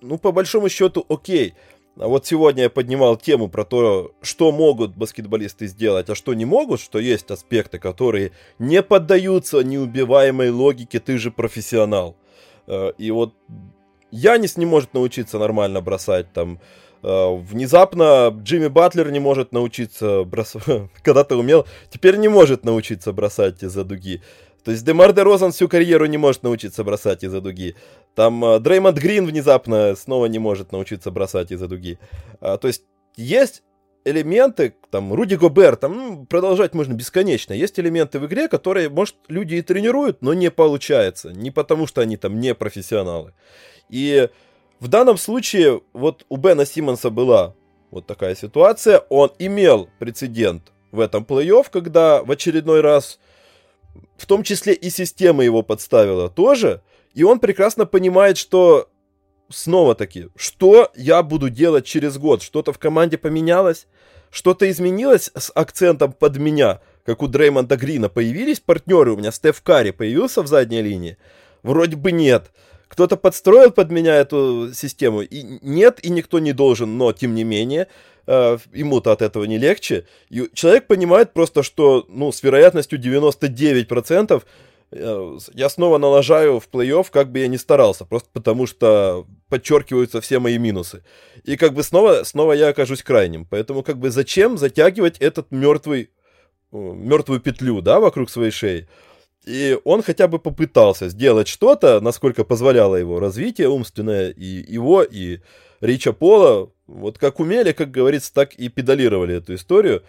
ну, по большому счету, окей. А вот сегодня я поднимал тему про то, что могут баскетболисты сделать, а что не могут, что есть аспекты, которые не поддаются неубиваемой логике «ты же профессионал». И вот Янис не может научиться нормально бросать там. Э, Внезапно Джимми Батлер не может научиться бросать. [laughs] Когда-то умел, теперь не может научиться бросать из-за дуги. То есть Демар де Розан всю карьеру не может научиться бросать из-за дуги. Там э, Дреймонд Грин внезапно снова не может научиться бросать из-за дуги. А, То есть есть элементы, там, Руди Гобер, там, ну, продолжать можно бесконечно. Есть элементы в игре, которые, может, люди и тренируют, но не получается. Не потому, что они там не профессионалы. И в данном случае вот у Бена Симмонса была вот такая ситуация. Он имел прецедент в этом плей-офф, когда в очередной раз, в том числе и система его подставила тоже. И он прекрасно понимает, что снова-таки, что я буду делать через год? Что-то в команде поменялось? Что-то изменилось с акцентом под меня? Как у Дреймонда Грина появились партнеры у меня, Стеф Карри появился в задней линии? Вроде бы нет. Кто-то подстроил под меня эту систему? И нет, и никто не должен, но тем не менее, э, ему-то от этого не легче. И человек понимает просто, что ну, с вероятностью 99% э, я снова налажаю в плей-офф, как бы я ни старался, просто потому что подчеркиваются все мои минусы. И как бы снова, снова я окажусь крайним. Поэтому как бы зачем затягивать этот мертвый, э, мертвую петлю, да, вокруг своей шеи? И он хотя бы попытался сделать что-то, насколько позволяло его развитие умственное, и его, и Рича Пола, вот как умели, как говорится, так и педалировали эту историю.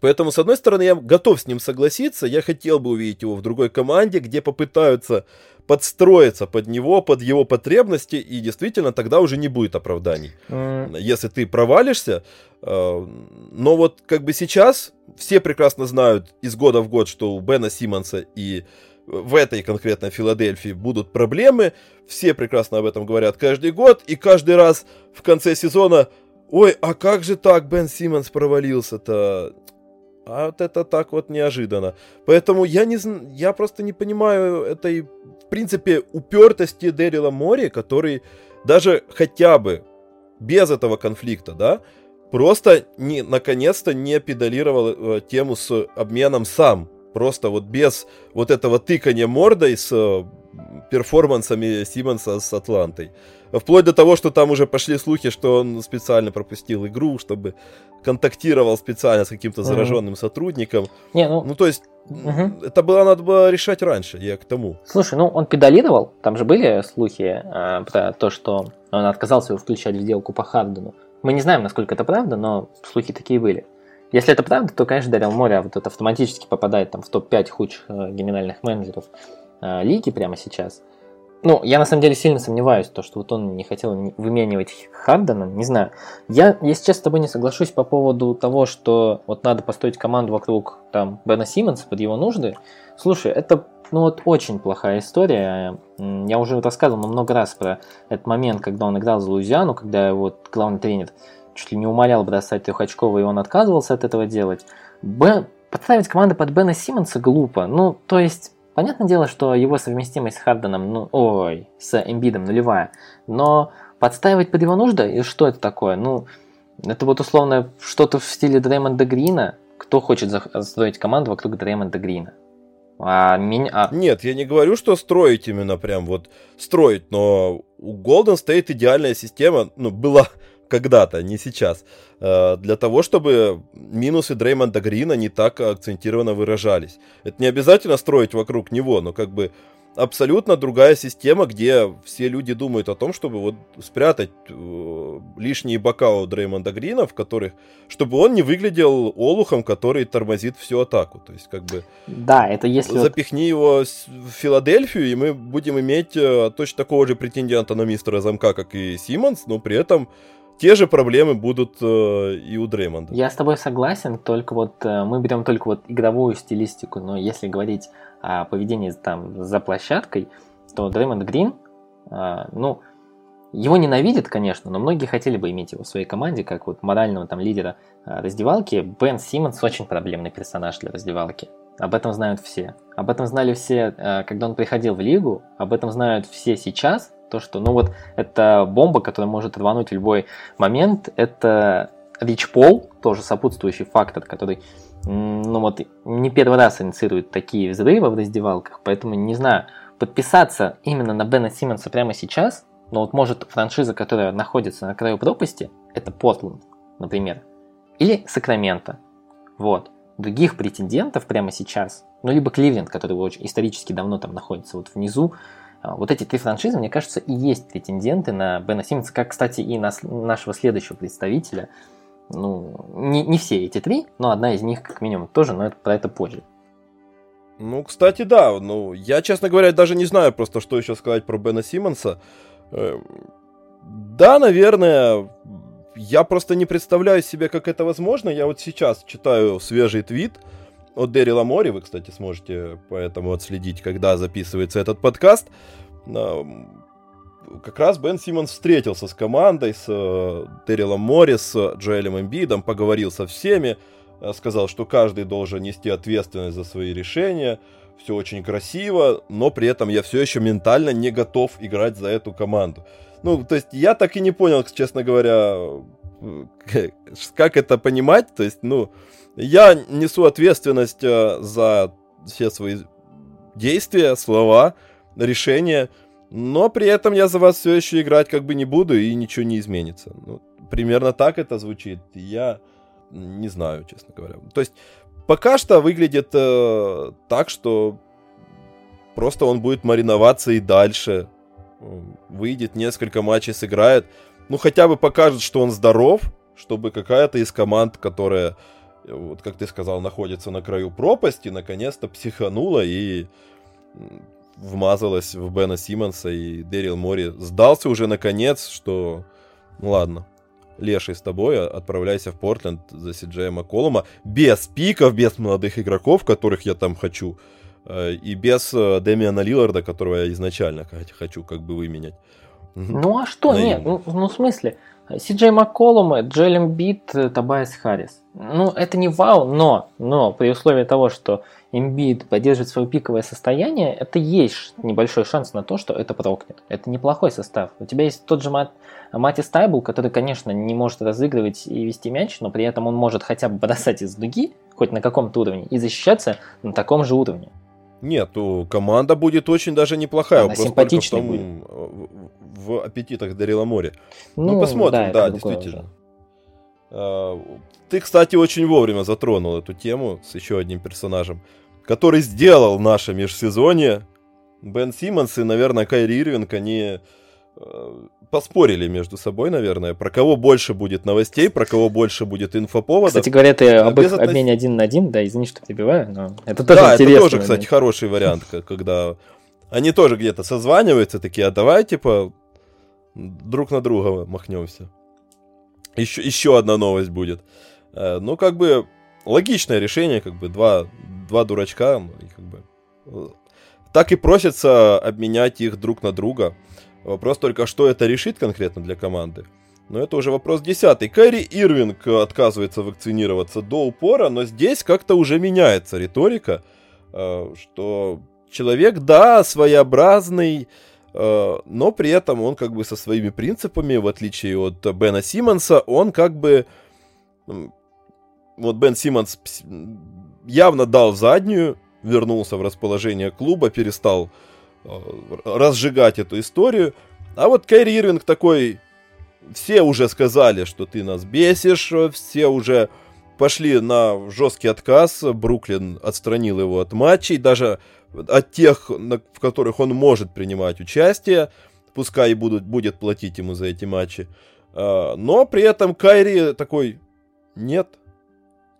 Поэтому, с одной стороны, я готов с ним согласиться. Я хотел бы увидеть его в другой команде, где попытаются подстроиться под него, под его потребности, и действительно тогда уже не будет оправданий. Mm. Если ты провалишься, э, но вот как бы сейчас все прекрасно знают из года в год, что у Бена Симмонса и в этой конкретно Филадельфии будут проблемы, все прекрасно об этом говорят каждый год, и каждый раз в конце сезона, ой, а как же так Бен Симмонс провалился-то? А вот это так вот неожиданно. Поэтому я, не, я просто не понимаю этой, в принципе, упертости Дэрила Мори, который даже хотя бы без этого конфликта, да, просто не, наконец-то не педалировал э, тему с обменом сам. Просто вот без вот этого тыкания мордой с э, перформансами Симмонса с Атлантой. Вплоть до того, что там уже пошли слухи, что он специально пропустил игру, чтобы контактировал специально с каким-то зараженным mm-hmm. сотрудником. Не, ну... ну, то есть, угу. это было надо было решать раньше, я к тому. Слушай, ну он педалировал, там же были слухи э, про то, что он отказался его включать в сделку по Хардену. Мы не знаем, насколько это правда, но слухи такие были. Если это правда, то, конечно, Дарил Моря вот это автоматически попадает там, в топ-5 худших э, генеральных менеджеров э, лиги прямо сейчас. Ну, я на самом деле сильно сомневаюсь, то, что вот он не хотел выменивать Хардена, не знаю. Я, если честно, с тобой не соглашусь по поводу того, что вот надо построить команду вокруг там Бена Симмонса под его нужды. Слушай, это ну вот очень плохая история. Я уже рассказывал много раз про этот момент, когда он играл за Луизиану, когда вот главный тренер чуть ли не умолял бросать трехочковый, и он отказывался от этого делать. Б... Подставить команду под Бена Симмонса глупо. Ну, то есть, Понятное дело, что его совместимость с Харденом, ну, ой, с Эмбидом нулевая. Но подстаивать под его нужды, и что это такое? Ну, это вот условно что-то в стиле Дреймонда Грина. Кто хочет строить команду вокруг Дреймонда Грина? А меня... А... Нет, я не говорю, что строить именно прям вот строить, но у Golden State идеальная система, ну, была когда-то, не сейчас, э, для того, чтобы минусы Дреймонда Грина не так акцентированно выражались. Это не обязательно строить вокруг него, но как бы абсолютно другая система, где все люди думают о том, чтобы вот спрятать э, лишние бока у Дреймонда Грина, в которых, чтобы он не выглядел олухом, который тормозит всю атаку. То есть, как бы... Да, это если... Запихни его в Филадельфию, и мы будем иметь э, точно такого же претендента на мистера замка, как и Симмонс, но при этом те же проблемы будут э, и у Дреймонда. Я с тобой согласен, только вот э, мы берем только вот игровую стилистику, но если говорить о поведении там за площадкой, то Дреймонд Грин, э, ну, его ненавидят, конечно, но многие хотели бы иметь его в своей команде, как вот морального там лидера э, раздевалки. Бен Симмонс очень проблемный персонаж для раздевалки. Об этом знают все. Об этом знали все, э, когда он приходил в лигу, об этом знают все сейчас, то, что, ну вот, это бомба, которая может рвануть в любой момент, это Рич Пол, тоже сопутствующий фактор, который, ну вот, не первый раз инициирует такие взрывы в раздевалках, поэтому, не знаю, подписаться именно на Бена Симмонса прямо сейчас, но вот может франшиза, которая находится на краю пропасти, это Портленд, например, или Сакраменто, вот. Других претендентов прямо сейчас, ну, либо Кливленд, который очень исторически давно там находится вот внизу, вот эти три франшизы, мне кажется, и есть претенденты на Бена Симмонса, как, кстати, и на нашего следующего представителя. Ну, не, не все эти три, но одна из них, как минимум, тоже, но это, про это позже. Ну, кстати, да. Ну, я, честно говоря, даже не знаю просто, что еще сказать про Бена Симмонса. Эм, да, наверное, я просто не представляю себе, как это возможно. Я вот сейчас читаю свежий твит, от Дэрила Мори. Вы, кстати, сможете поэтому отследить, когда записывается этот подкаст. Как раз Бен Симмонс встретился с командой, с э, Дэрилом Мори, с Джоэлем Эмбидом, поговорил со всеми, э, сказал, что каждый должен нести ответственность за свои решения. Все очень красиво, но при этом я все еще ментально не готов играть за эту команду. Ну, то есть я так и не понял, честно говоря, э, [laughs] как это понимать. То есть, ну, я несу ответственность э, за все свои действия, слова, решения, но при этом я за вас все еще играть как бы не буду и ничего не изменится. Ну, примерно так это звучит. Я не знаю, честно говоря. То есть пока что выглядит э, так, что просто он будет мариноваться и дальше. Выйдет, несколько матчей сыграет. Ну, хотя бы покажет, что он здоров, чтобы какая-то из команд, которая вот как ты сказал, находится на краю пропасти, наконец-то психанула и вмазалась в Бена Симмонса, и Дэрил Мори сдался уже наконец, что ну ладно, Леший с тобой, а, отправляйся в Портленд за Сиджея Макколума, без пиков, без молодых игроков, которых я там хочу, э, и без э, Дэмиана Лиларда, которого я изначально хочу как бы выменять. Ну а что, нет, ну, ну в смысле, Сиджей Макколум, Джелем Бит, Табайс Харрис. Ну, это не вау, но, но при условии того, что Эмбит поддерживает свое пиковое состояние, это есть небольшой шанс на то, что это прокнет. Это неплохой состав. У тебя есть тот же Мат, Мати Стайбл, который, конечно, не может разыгрывать и вести мяч, но при этом он может хотя бы бросать из дуги, хоть на каком-то уровне, и защищаться на таком же уровне. Нет, команда будет очень даже неплохая. Она симпатичная будет. В аппетитах Дарила Море. Ну, ну посмотрим, да, да действительно. А, ты, кстати, очень вовремя затронул эту тему с еще одним персонажем, который сделал наше межсезонье. Бен Симмонс и, наверное, Кайри Ирвинг, они э, поспорили между собой, наверное, про кого больше будет новостей, про кого больше будет инфоповодов. Кстати говоря, ты об их относ... обмене один на один, да, извини, что перебиваю, но это тоже да, интересно. это тоже, кстати, хороший вариант, когда они тоже где-то созваниваются, такие, а давай, типа, друг на друга махнемся. Еще, еще одна новость будет. Э, ну, как бы, логичное решение, как бы, два, два дурачка, ну, и как бы, э, так и просится обменять их друг на друга. Вопрос только, что это решит конкретно для команды. Но это уже вопрос десятый. Кайри Ирвинг отказывается вакцинироваться до упора, но здесь как-то уже меняется риторика, э, что человек, да, своеобразный, но при этом он как бы со своими принципами, в отличие от Бена Симмонса, он как бы... Вот Бен Симмонс явно дал заднюю, вернулся в расположение клуба, перестал э, разжигать эту историю. А вот Кэрри Ирвинг такой... Все уже сказали, что ты нас бесишь, все уже пошли на жесткий отказ. Бруклин отстранил его от матчей. Даже от тех, в которых он может принимать участие, пускай и будут, будет платить ему за эти матчи. А, но при этом Кайри такой, нет.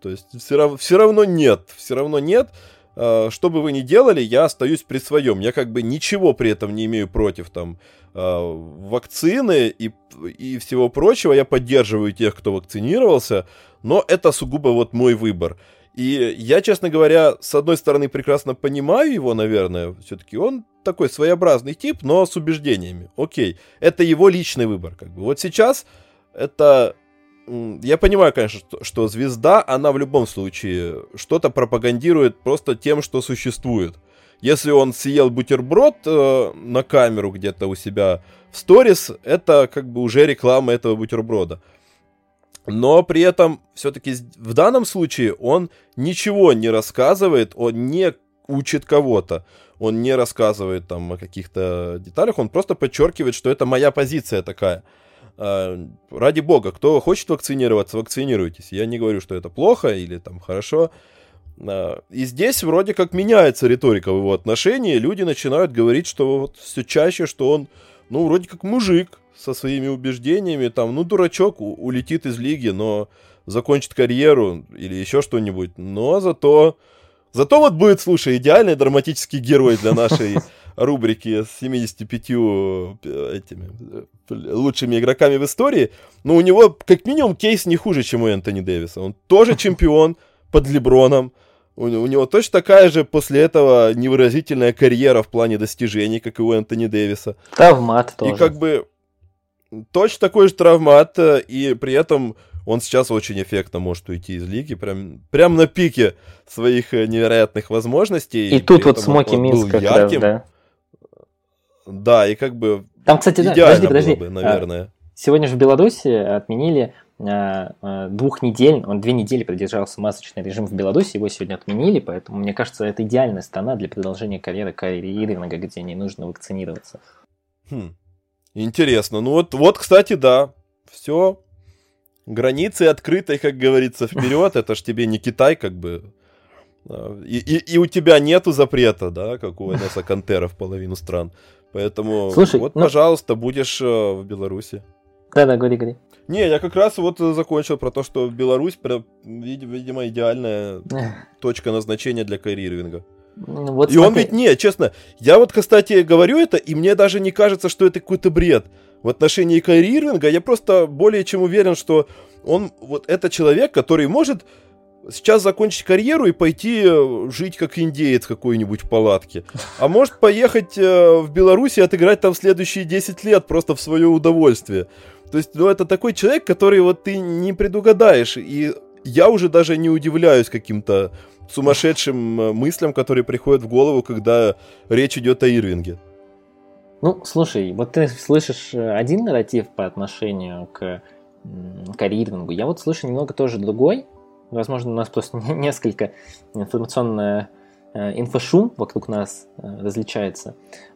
То есть все, равно, все равно нет, все равно нет. А, что бы вы ни делали, я остаюсь при своем. Я как бы ничего при этом не имею против там а, вакцины и, и всего прочего. Я поддерживаю тех, кто вакцинировался, но это сугубо вот мой выбор. И я, честно говоря, с одной стороны прекрасно понимаю его, наверное, все-таки он такой своеобразный тип, но с убеждениями. Окей, это его личный выбор. Как бы. Вот сейчас это... Я понимаю, конечно, что, что звезда, она в любом случае что-то пропагандирует просто тем, что существует. Если он съел бутерброд э, на камеру где-то у себя в сторис, это как бы уже реклама этого бутерброда. Но при этом все-таки в данном случае он ничего не рассказывает, он не учит кого-то, он не рассказывает там о каких-то деталях, он просто подчеркивает, что это моя позиция такая. А, ради бога, кто хочет вакцинироваться, вакцинируйтесь. Я не говорю, что это плохо или там хорошо. А, и здесь вроде как меняется риторика в его отношении. Люди начинают говорить, что вот все чаще, что он, ну, вроде как мужик, со своими убеждениями, там, ну, дурачок улетит из лиги, но закончит карьеру или еще что-нибудь. Но зато... Зато вот будет, слушай, идеальный драматический герой для нашей [laughs] рубрики с 75 э, этими э, лучшими игроками в истории. Но у него как минимум кейс не хуже, чем у Энтони Дэвиса. Он тоже [laughs] чемпион под Леброном. У, у него точно такая же после этого невыразительная карьера в плане достижений, как и у Энтони Дэвиса. Травмат тоже. И как бы точно такой же травмат, э, и при этом он сейчас очень эффектно может уйти из лиги, прям, прям на пике своих э, невероятных возможностей. И, и тут вот Смоки Минск как ярким. раз, да. Да, и как бы Там, кстати, да, подожди, подожди. Бы, наверное. А, сегодня же в Беларуси отменили а, двух недель, он две недели продержался масочный режим в Беларуси, его сегодня отменили, поэтому, мне кажется, это идеальная страна для продолжения карьеры Кайри Ирвинга, где не нужно вакцинироваться. Хм. Интересно. Ну вот, вот, кстати, да. Все. Границы открыты, как говорится, вперед. [laughs] Это ж тебе не Китай, как бы. И, и, и у тебя нету запрета, да, как у Энеса Кантера в половину стран. Поэтому, Слушай, вот, ну, пожалуйста, будешь э, в Беларуси. Да-да, говори, говори. Не, я как раз вот закончил про то, что Беларусь, видимо, идеальная [laughs] точка назначения для Ирвинга. Вот и смотри. он ведь, не, честно, я вот, кстати, говорю это, и мне даже не кажется, что это какой-то бред. В отношении Кайри Ирвинга я просто более чем уверен, что он вот это человек, который может сейчас закончить карьеру и пойти э, жить как индеец какой-нибудь в палатке. А может поехать э, в Беларусь и отыграть там следующие 10 лет просто в свое удовольствие. То есть, ну, это такой человек, который вот ты не предугадаешь. И я уже даже не удивляюсь каким-то сумасшедшим э, мыслям, которые приходят в голову, когда речь идет о Ирвинге. Ну, слушай, вот ты слышишь один нарратив по отношению к, к Ирвингу, я вот слышу немного тоже другой, Возможно, у нас просто несколько информационная э, инфошум вокруг нас э, различается.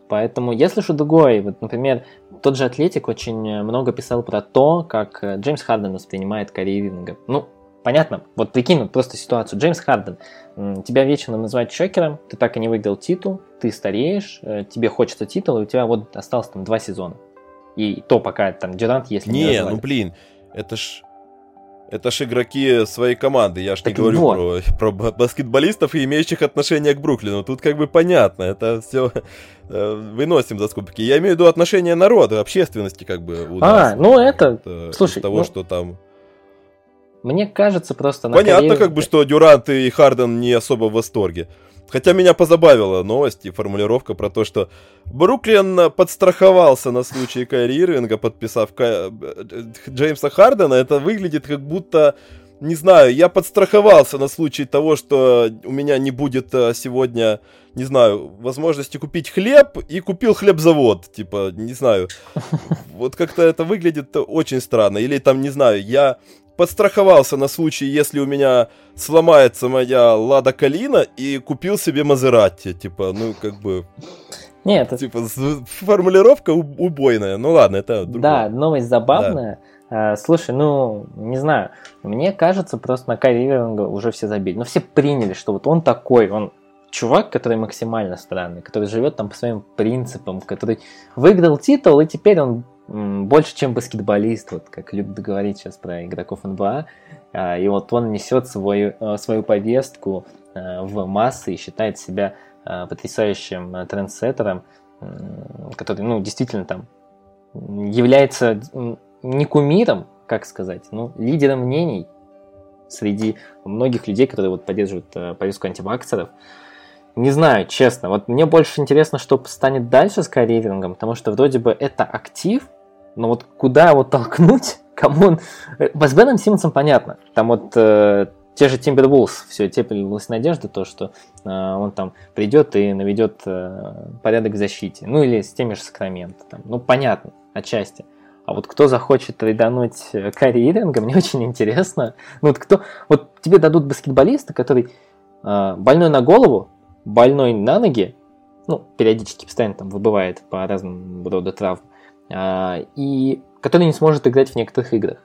Поэтому я слышу другой. Вот, например, тот же Атлетик очень много писал про то, как э, Джеймс Харден воспринимает Карри Ирвинга. Ну, понятно, вот прикинь вот просто ситуацию. Джеймс Харден, тебя вечно называют шокером, ты так и не выиграл титул, ты стареешь, тебе хочется титула, и у тебя вот осталось там два сезона. И то пока там Дюрант, если не Не, ну блин, это ж это ж игроки своей команды. Я ж не говорю вот. про, [laughs] про баскетболистов и имеющих отношение к Бруклину. Тут как бы понятно. Это все э, выносим за скобки. Я имею в виду отношение народа, общественности как бы. У а, ну это... От, слушай, того, ну... что там... Мне кажется просто... Понятно, карьере... как бы, что Дюрант и Харден не особо в восторге. Хотя меня позабавила новость и формулировка про то, что Бруклин подстраховался на случай Кайри Ирвинга, подписав Ка... Джеймса Хардена. Это выглядит как будто, не знаю, я подстраховался на случай того, что у меня не будет э, сегодня, не знаю, возможности купить хлеб, и купил хлебзавод. Типа, не знаю. [laughs] Вот как-то это выглядит очень странно. Или там, не знаю, я подстраховался на случай, если у меня сломается моя Лада Калина и купил себе Мазератти. Типа, ну, как бы... Нет. Типа, формулировка убойная. Ну ладно, это другое. Да, новость забавная. Да. Слушай, ну, не знаю, мне кажется, просто на Кайри уже все забили. Ну, все приняли, что вот он такой, он чувак, который максимально странный, который живет там по своим принципам, который выиграл титул, и теперь он больше, чем баскетболист, вот как любят говорить сейчас про игроков НБА. А, и вот он несет свою, э, свою повестку э, в массы и считает себя э, потрясающим трендсеттером, который, ну, действительно там является не кумиром, как сказать, ну, лидером мнений среди многих людей, которые вот поддерживают повестку антиваксеров. Не знаю, честно. Вот мне больше интересно, что станет дальше с карьерингом, потому что вроде бы это актив, но вот куда его толкнуть, [laughs] кому он... С Беном Симмонсом понятно. Там вот э, те же Тимбервулс, все теплилась надежда, то, что э, он там придет и наведет э, порядок в защите. Ну или с теми же Сакраменто. Ну понятно, отчасти. А вот кто захочет трейдануть э, Карри Иринга, мне [laughs] очень интересно. Ну вот кто... Вот тебе дадут баскетболиста, который э, больной на голову, больной на ноги, ну, периодически постоянно там выбывает по разным роду травм, и который не сможет играть в некоторых играх.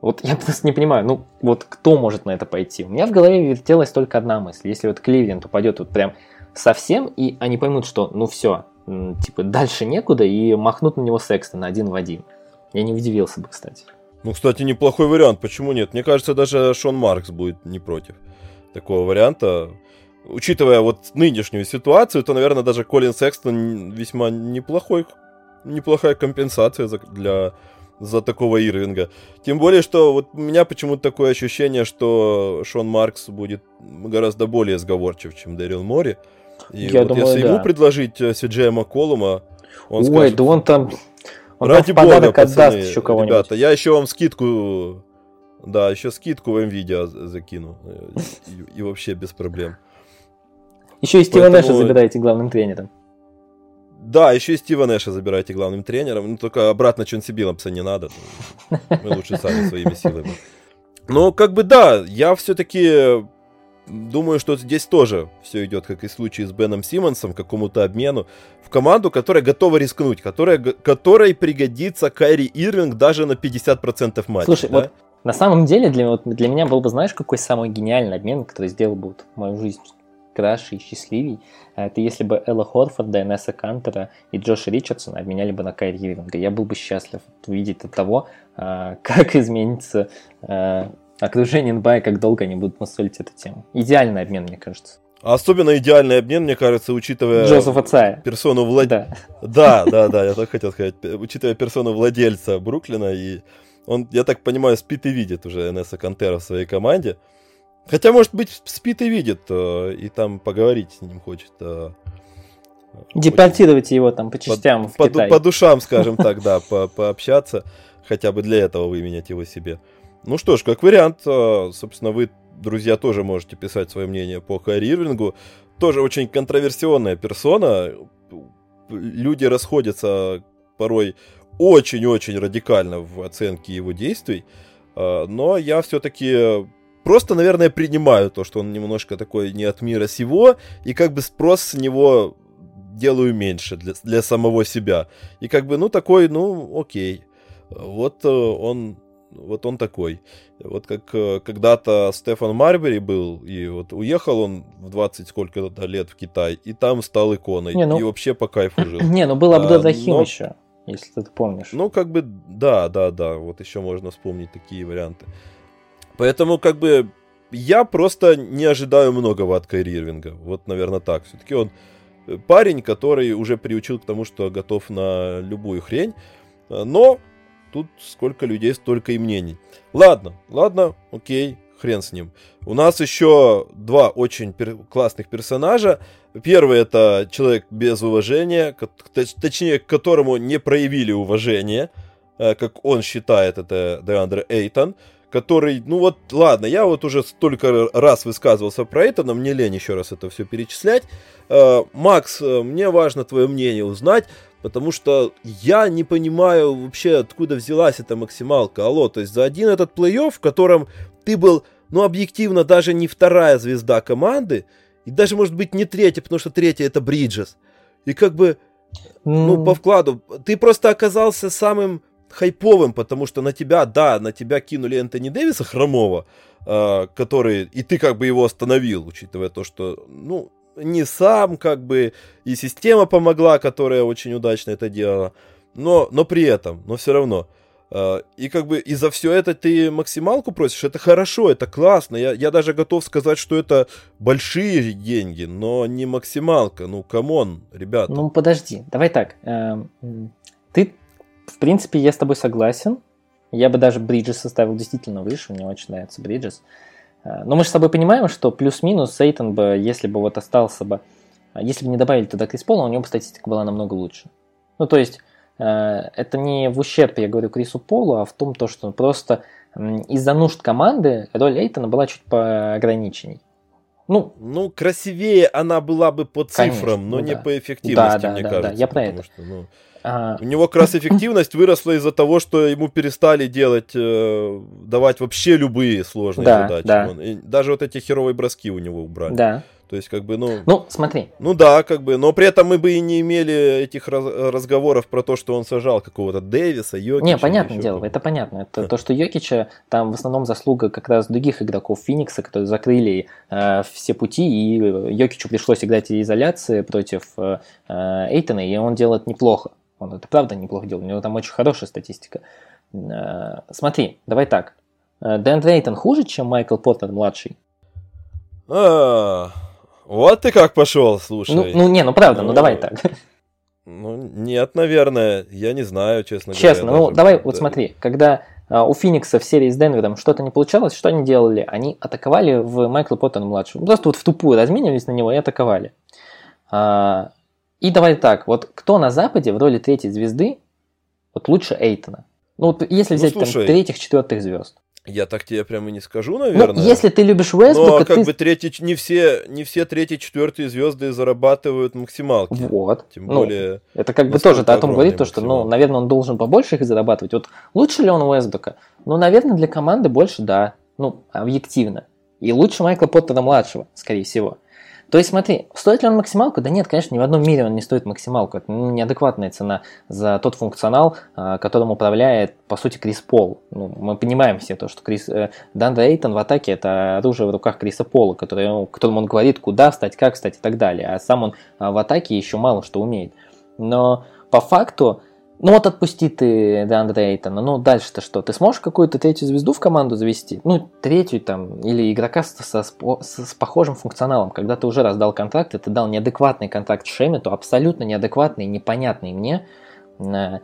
Вот я [laughs] просто не понимаю, ну вот кто может на это пойти? У меня в голове вертелась только одна мысль. Если вот Кливленд упадет вот прям совсем, и они поймут, что ну все, типа дальше некуда, и махнут на него Секстон один в один. Я не удивился бы, кстати. Ну, кстати, неплохой вариант, почему нет? Мне кажется, даже Шон Маркс будет не против такого варианта. Учитывая вот нынешнюю ситуацию, то, наверное, даже Колин Секстон весьма неплохой неплохая компенсация за, для, за такого Ирвинга. Тем более, что вот у меня почему-то такое ощущение, что Шон Маркс будет гораздо более сговорчив, чем Дэрил Мори. И Я вот думаю, если да. ему предложить э, Сиджея Макколума, он Ой, скажет... да он там... Он ради там бога, пацаны, еще ребята, я еще вам скидку... Да, еще скидку в NVIDIA закину. И, и вообще без проблем. Еще и Стива Поэтому... Нэша забираете главным тренером. Да, еще и Стива Нэша забирайте главным тренером. Ну, только обратно Чонси Билламса не надо. Мы лучше сами своими силами. Но, как бы, да, я все-таки думаю, что здесь тоже все идет, как и в случае с Беном Симмонсом, к какому-то обмену в команду, которая готова рискнуть, которая, которой пригодится Кайри Ирвинг даже на 50% матча. Слушай, да? вот на самом деле для, вот, для меня был бы, знаешь, какой самый гениальный обмен, который сделал бы вот мою жизнь краше и счастливей, это если бы Элла Хорфорда, Энесса Кантера и Джоша Ричардсона обменяли бы на Кайри Ирвинга. Я был бы счастлив увидеть от того, а, как изменится а, окружение НБА и как долго они будут мусолить эту тему. Идеальный обмен, мне кажется. Особенно идеальный обмен, мне кажется, учитывая Джозефа Цая. персону владельца. Да. да, да, да, я так хотел сказать. Учитывая персону владельца Бруклина, и он, я так понимаю, спит и видит уже Энесса Кантера в своей команде. Хотя, может быть, спит и видит, э, и там поговорить с ним хочет. Э, Депортировать его там по частям по, в Китай. По, по душам, скажем так, да, по, пообщаться. Хотя бы для этого выменять его себе. Ну что ж, как вариант, э, собственно, вы друзья, тоже можете писать свое мнение по Ирвингу. Тоже очень контроверсионная персона. Люди расходятся порой очень-очень радикально в оценке его действий. Но я все-таки просто, наверное, принимаю то, что он немножко такой не от мира сего, и как бы спрос с него делаю меньше для, для самого себя. И как бы, ну, такой, ну, окей. Вот э, он вот он такой. Вот как э, когда-то Стефан Марбери был, и вот уехал он в 20 сколько-то лет в Китай, и там стал иконой, не, ну... и вообще по кайфу жил. [clears throat] Не, ну был а, но... еще, если ты помнишь. Ну, как бы, да, да, да, вот еще можно вспомнить такие варианты. Поэтому, как бы, я просто не ожидаю многого от Кайри Ирвинга. Вот, наверное, так. Все-таки он э, парень, который уже приучил к тому, что готов на любую хрень. Но Тут сколько людей, столько и мнений. Ладно, ладно, окей, хрен с ним. У нас еще два очень пер- классных персонажа. Первый это человек без уважения, точнее, к которому не проявили уважение, э, как он считает, это Деандре Эйтон, который, ну вот, ладно, я вот уже столько раз высказывался про Эйтона, мне лень еще раз это все перечислять. Э, Макс, э, мне важно твое мнение узнать потому что я не понимаю вообще, откуда взялась эта максималка. Алло, то есть за один этот плей-офф, в котором ты был, ну, объективно, даже не вторая звезда команды, и даже, может быть, не третья, потому что третья это Бриджес. И как бы, ну, по вкладу, ты просто оказался самым хайповым, потому что на тебя, да, на тебя кинули Энтони Дэвиса хромого, э, который, и ты как бы его остановил, учитывая то, что, ну, не сам, как бы, и система помогла, которая очень удачно это делала, но, но при этом, но все равно. А, и как бы и за все это ты максималку просишь, это хорошо, это классно. Я, я даже готов сказать, что это большие деньги, но не максималка. Ну, come on, ребята. Ну, подожди, давай так. Эм, ты, в принципе, я с тобой согласен. Я бы даже Бриджеса поставил действительно выше, мне очень нравится Бриджес. Э, но мы же с тобой понимаем, что плюс-минус Эйтон бы, если бы вот остался бы, э, если бы не добавили туда Крис Пола, у него бы статистика была намного лучше. Ну, то есть, э, это не в ущерб, я говорю, Крису Полу, а в том, то, что просто из-за нужд команды роль Эйтона была чуть поограниченней. Ну, ну, красивее она была бы по цифрам, конечно, но ну, не да. по эффективности, да, да, мне да, кажется. Да, я про это. Что, ну... А... У него как раз [laughs] эффективность выросла из-за того, что ему перестали делать, э, давать вообще любые сложные да, задачи. Да. Он, и даже вот эти херовые броски у него убрали. Да. То есть, как бы, ну... Ну, смотри. Ну да, как бы, но при этом мы бы и не имели этих раз разговоров про то, что он сажал какого-то Дэвиса, Йокича. Не, понятное дело, это понятно. Это то, что Йокича, там в основном заслуга как раз других игроков Феникса, которые закрыли э, все пути, и Йокичу пришлось играть в изоляции против э, Эйтона, и он делает неплохо. Он это правда неплохо делает, у него там очень хорошая статистика. Э, смотри, давай так. Э, Дэн Рейтон хуже, чем Майкл Поттер младший? А, вот ты как пошел, слушай. Ну, ну не, ну правда, ну, ну давай так. Ну, нет, наверное, я не знаю, честно, честно говоря. Честно, ну даже, давай, да. вот смотри, когда а, у Феникса в серии с Денвером что-то не получалось, что они делали? Они атаковали в Майкла Поттера младшего. Просто вот в тупую разменивались на него и атаковали. А, и давай так, вот кто на Западе в роли третьей звезды, вот лучше Эйтона? Ну вот если ну, взять ну, там третьих, четвертых звезд. Я так тебе прямо не скажу, наверное. Ну, если ты любишь Уэсбука, Но как ты... бы третий, не все, не все третьи, четвертые звезды зарабатывают максималки. Вот. Тем ну, более. Это как бы тоже о том говорит, то, что, ну, наверное, он должен побольше их зарабатывать. Вот лучше ли он Уэсбука? Ну, наверное, для команды больше, да. Ну, объективно. И лучше Майкла Поттера младшего, скорее всего. То есть смотри, стоит ли он максималку? Да нет, конечно, ни в одном мире он не стоит максималку. Это ну, неадекватная цена за тот функционал, а, которым управляет, по сути, Крис Пол. Ну, мы понимаем все то, что Крис, э, Дандре Эйтон в атаке это оружие в руках Криса Пола, который, которому он говорит, куда встать, как встать и так далее. А сам он а, в атаке еще мало что умеет. Но по факту ну вот отпусти ты Деандре Эйтона, ну дальше-то что? Ты сможешь какую-то третью звезду в команду завести? Ну, третью там, или игрока со, с, с похожим функционалом. Когда ты уже раздал контракт, и ты дал неадекватный контракт Шемету, абсолютно неадекватный, непонятный мне. Э,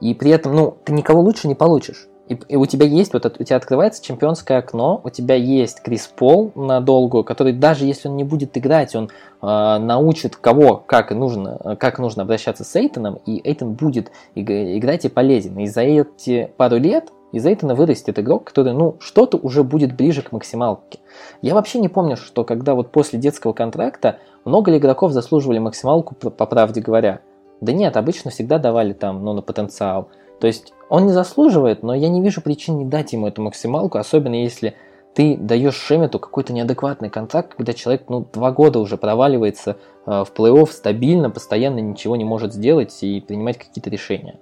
и при этом, ну, ты никого лучше не получишь. И, и у тебя есть, вот у тебя открывается чемпионское окно, у тебя есть Крис Пол на долгую, который даже если он не будет играть, он э, научит кого, как нужно, как нужно обращаться с Эйтоном, и Эйтон будет играть и полезен. И за эти пару лет из Эйтона вырастет игрок, который, ну, что-то уже будет ближе к максималке. Я вообще не помню, что когда вот после детского контракта много ли игроков заслуживали максималку, по правде говоря. Да нет, обычно всегда давали там, ну, на потенциал. То есть он не заслуживает, но я не вижу причин не дать ему эту максималку, особенно если ты даешь Шемету какой-то неадекватный контракт, когда человек ну, два года уже проваливается э, в плей-офф стабильно, постоянно ничего не может сделать и принимать какие-то решения.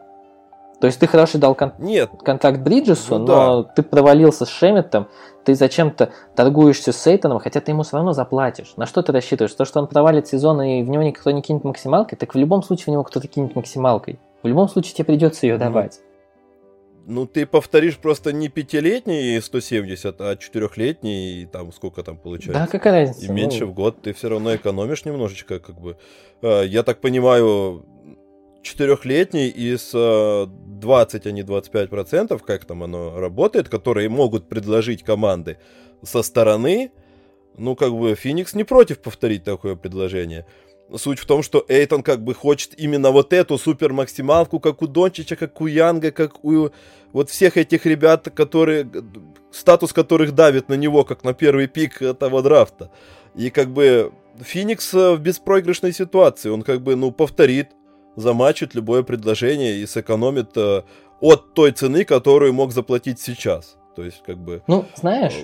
То есть ты хорошо дал кон- Нет. контакт Бриджесу, ну, но да. ты провалился с Шеметом, ты зачем-то торгуешься с Сейтоном, хотя ты ему все равно заплатишь. На что ты рассчитываешь? То, что он провалит сезон и в него никто не кинет максималкой, так в любом случае в него кто-то кинет максималкой. В любом случае тебе придется ее давать. Ну, ты повторишь просто не пятилетний 170, а четырехлетний, там сколько там получается. Да, какая разница? И меньше ну... в год ты все равно экономишь немножечко, как бы. А, я так понимаю, четырехлетний из 20, а не 25 процентов, как там оно работает, которые могут предложить команды со стороны, ну, как бы, Феникс не против повторить такое предложение. Суть в том, что Эйтон как бы хочет именно вот эту супер максималку, как у Дончича, как у Янга, как у вот всех этих ребят, которые статус которых давит на него, как на первый пик этого драфта. И как бы Феникс в беспроигрышной ситуации, он как бы, ну, повторит, замачит любое предложение и сэкономит э, от той цены, которую мог заплатить сейчас. То есть, как бы... Ну, знаешь...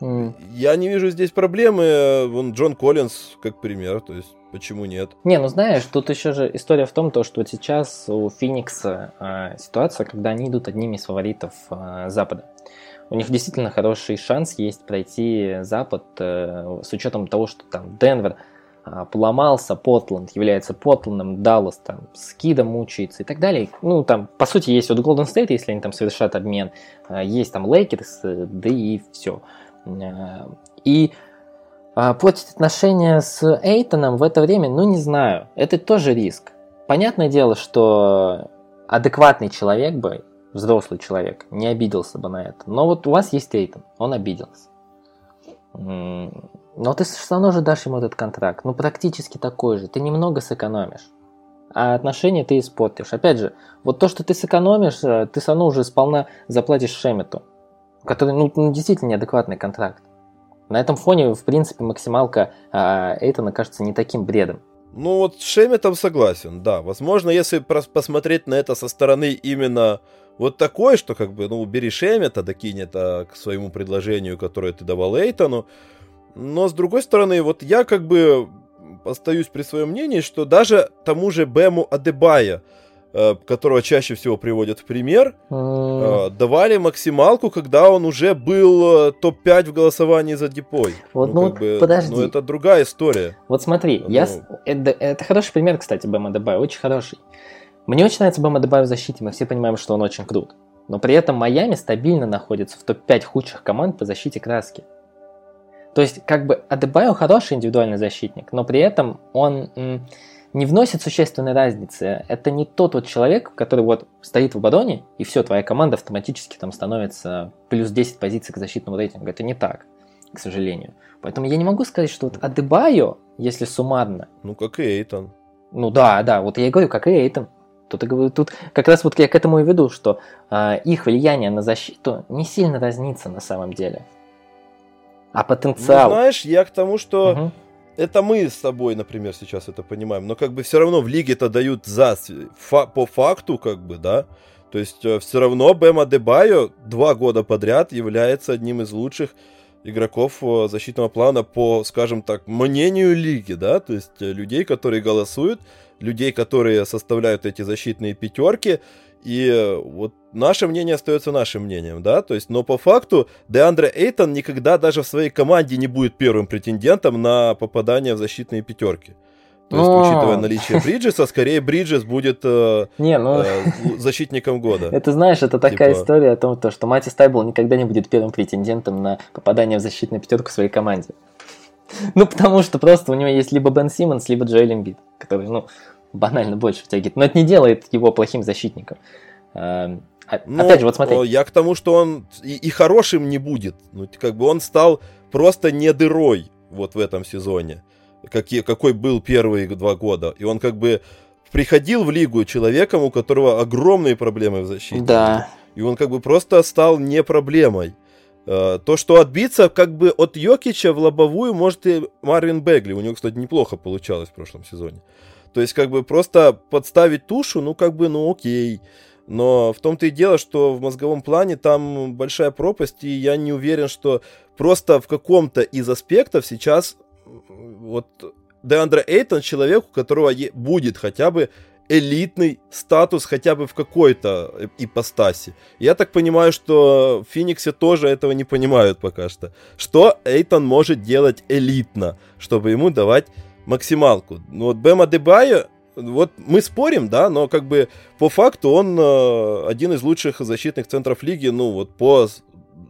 Э, я не вижу здесь проблемы. Вон Джон Коллинз, как пример. То есть, Почему нет? Не, ну знаешь, тут еще же история в том, то, что сейчас у Феникса э, ситуация, когда они идут одними из фаворитов э, Запада. У них действительно хороший шанс есть пройти Запад э, с учетом того, что там Денвер э, поломался, Портланд является Портландом, Даллас там с Кидом мучается и так далее. Ну, там, по сути, есть вот Голден Стейт, если они там совершат обмен, э, есть там Лейкерс, э, да и все. Э, и а портить отношения с Эйтоном в это время, ну не знаю, это тоже риск. Понятное дело, что адекватный человек бы, взрослый человек, не обиделся бы на это. Но вот у вас есть Эйтон, он обиделся. Но ты все равно же дашь ему этот контракт, ну практически такой же, ты немного сэкономишь. А отношения ты испортишь. Опять же, вот то, что ты сэкономишь, э, ты все равно уже сполна заплатишь Шемету, который, ну, ну действительно неадекватный контракт. На этом фоне, в принципе, максималка а, Эйтона кажется не таким бредом. Ну вот с Шеметом согласен, да. Возможно, если посмотреть на это со стороны именно вот такой, что как бы, ну, бери Шемета, докинь это к своему предложению, которое ты давал Эйтону. Но с другой стороны, вот я как бы остаюсь при своем мнении, что даже тому же Бэму Адебайо, Э, которого чаще всего приводят в пример, mm. давали максималку, когда он уже был э, топ-5 в голосовании за DPOY. Вот, ну, ну бы, подожди. Ну, это другая история. Вот смотри, ну... я... это, это хороший пример, кстати, Бэм Адебайо, очень хороший. Мне очень нравится Бэм Адебайо в защите, мы все понимаем, что он очень крут. Но при этом Майами стабильно находится в топ-5 худших команд по защите краски. То есть, как бы, Адебайо хороший индивидуальный защитник, но при этом он не вносит существенной разницы. Это не тот вот человек, который вот стоит в обороне, и все, твоя команда автоматически там становится плюс 10 позиций к защитному рейтингу. Это не так, к сожалению. Поэтому я не могу сказать, что вот Адебайо, если суммарно... Ну, как и Эйтон. Ну да, да, вот я и говорю, как и Эйтон. Тут, тут как раз вот я к этому и веду, что э, их влияние на защиту не сильно разнится на самом деле. А потенциал... Ну, знаешь, я к тому, что... Угу это мы с тобой, например, сейчас это понимаем, но как бы все равно в лиге это дают за фа, по факту, как бы, да. То есть э, все равно Бема Дебайо два года подряд является одним из лучших игроков э, защитного плана по, скажем так, мнению лиги, да, то есть э, людей, которые голосуют, людей, которые составляют эти защитные пятерки, и э, вот наше мнение остается нашим мнением, да, то есть, но по факту Деандре Эйтон никогда даже в своей команде не будет первым претендентом на попадание в защитные пятерки. То есть, Но... учитывая наличие Бриджеса, скорее Бриджес будет э, [laughs] не, ну... э, защитником года. [laughs] Это знаешь, это такая типа... история о том, то, что Мати Стайбл никогда не будет первым претендентом на попадание в защитную пятерку в своей команде. [laughs] Ну, потому что просто у него есть либо Бен Симмонс, либо Джоэл Эмбит, который, ну, банально больше втягивает. Но это не делает его плохим защитником. Эм, а, ну, Опять же, вот смотри. Я к тому, что он и, и хорошим не будет. Ну, как бы он стал просто не дырой вот в этом сезоне какие, какой был первые два года. И он как бы приходил в лигу человеком, у которого огромные проблемы в защите. Да. И он как бы просто стал не проблемой. Э, то, что отбиться как бы от Йокича в лобовую может и Марвин Бегли. У него, кстати, неплохо получалось в прошлом сезоне. То есть, как бы просто подставить тушу, ну, как бы, ну, окей. Но в том-то и дело, что в мозговом плане там большая пропасть, и я не уверен, что просто в каком-то из аспектов сейчас вот Деандре Эйтон человек, у которого будет хотя бы элитный статус хотя бы в какой-то ипостаси. Я так понимаю, что в Фениксе тоже этого не понимают пока что. Что Эйтон может делать элитно, чтобы ему давать максималку. Ну вот Бема Дебайо, вот мы спорим, да, но как бы по факту он э, один из лучших защитных центров лиги, ну вот по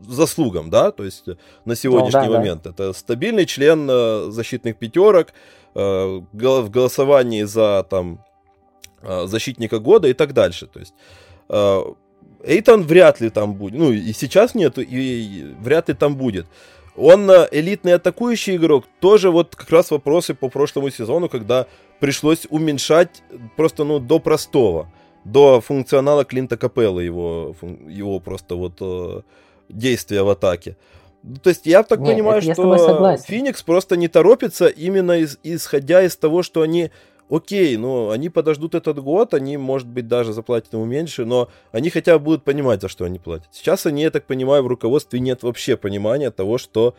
заслугам, да, то есть на сегодняшний ну, да, момент. Да. Это стабильный член э, защитных пятерок э, в голосовании за там э, защитника года и так дальше. То есть э, Эйтон вряд ли там будет, ну и сейчас нет, и вряд ли там будет. Он э, элитный атакующий игрок, тоже вот как раз вопросы по прошлому сезону, когда пришлось уменьшать просто ну до простого, до функционала Клинта Капелла его, его просто вот э, действия в атаке. То есть я так Нет, понимаю, что Феникс просто не торопится именно из, исходя из того, что они, окей, ну они подождут этот год, они, может быть, даже заплатят ему меньше, но они хотя бы будут понимать, за что они платят. Сейчас они, я так понимаю, в руководстве нет вообще понимания того, что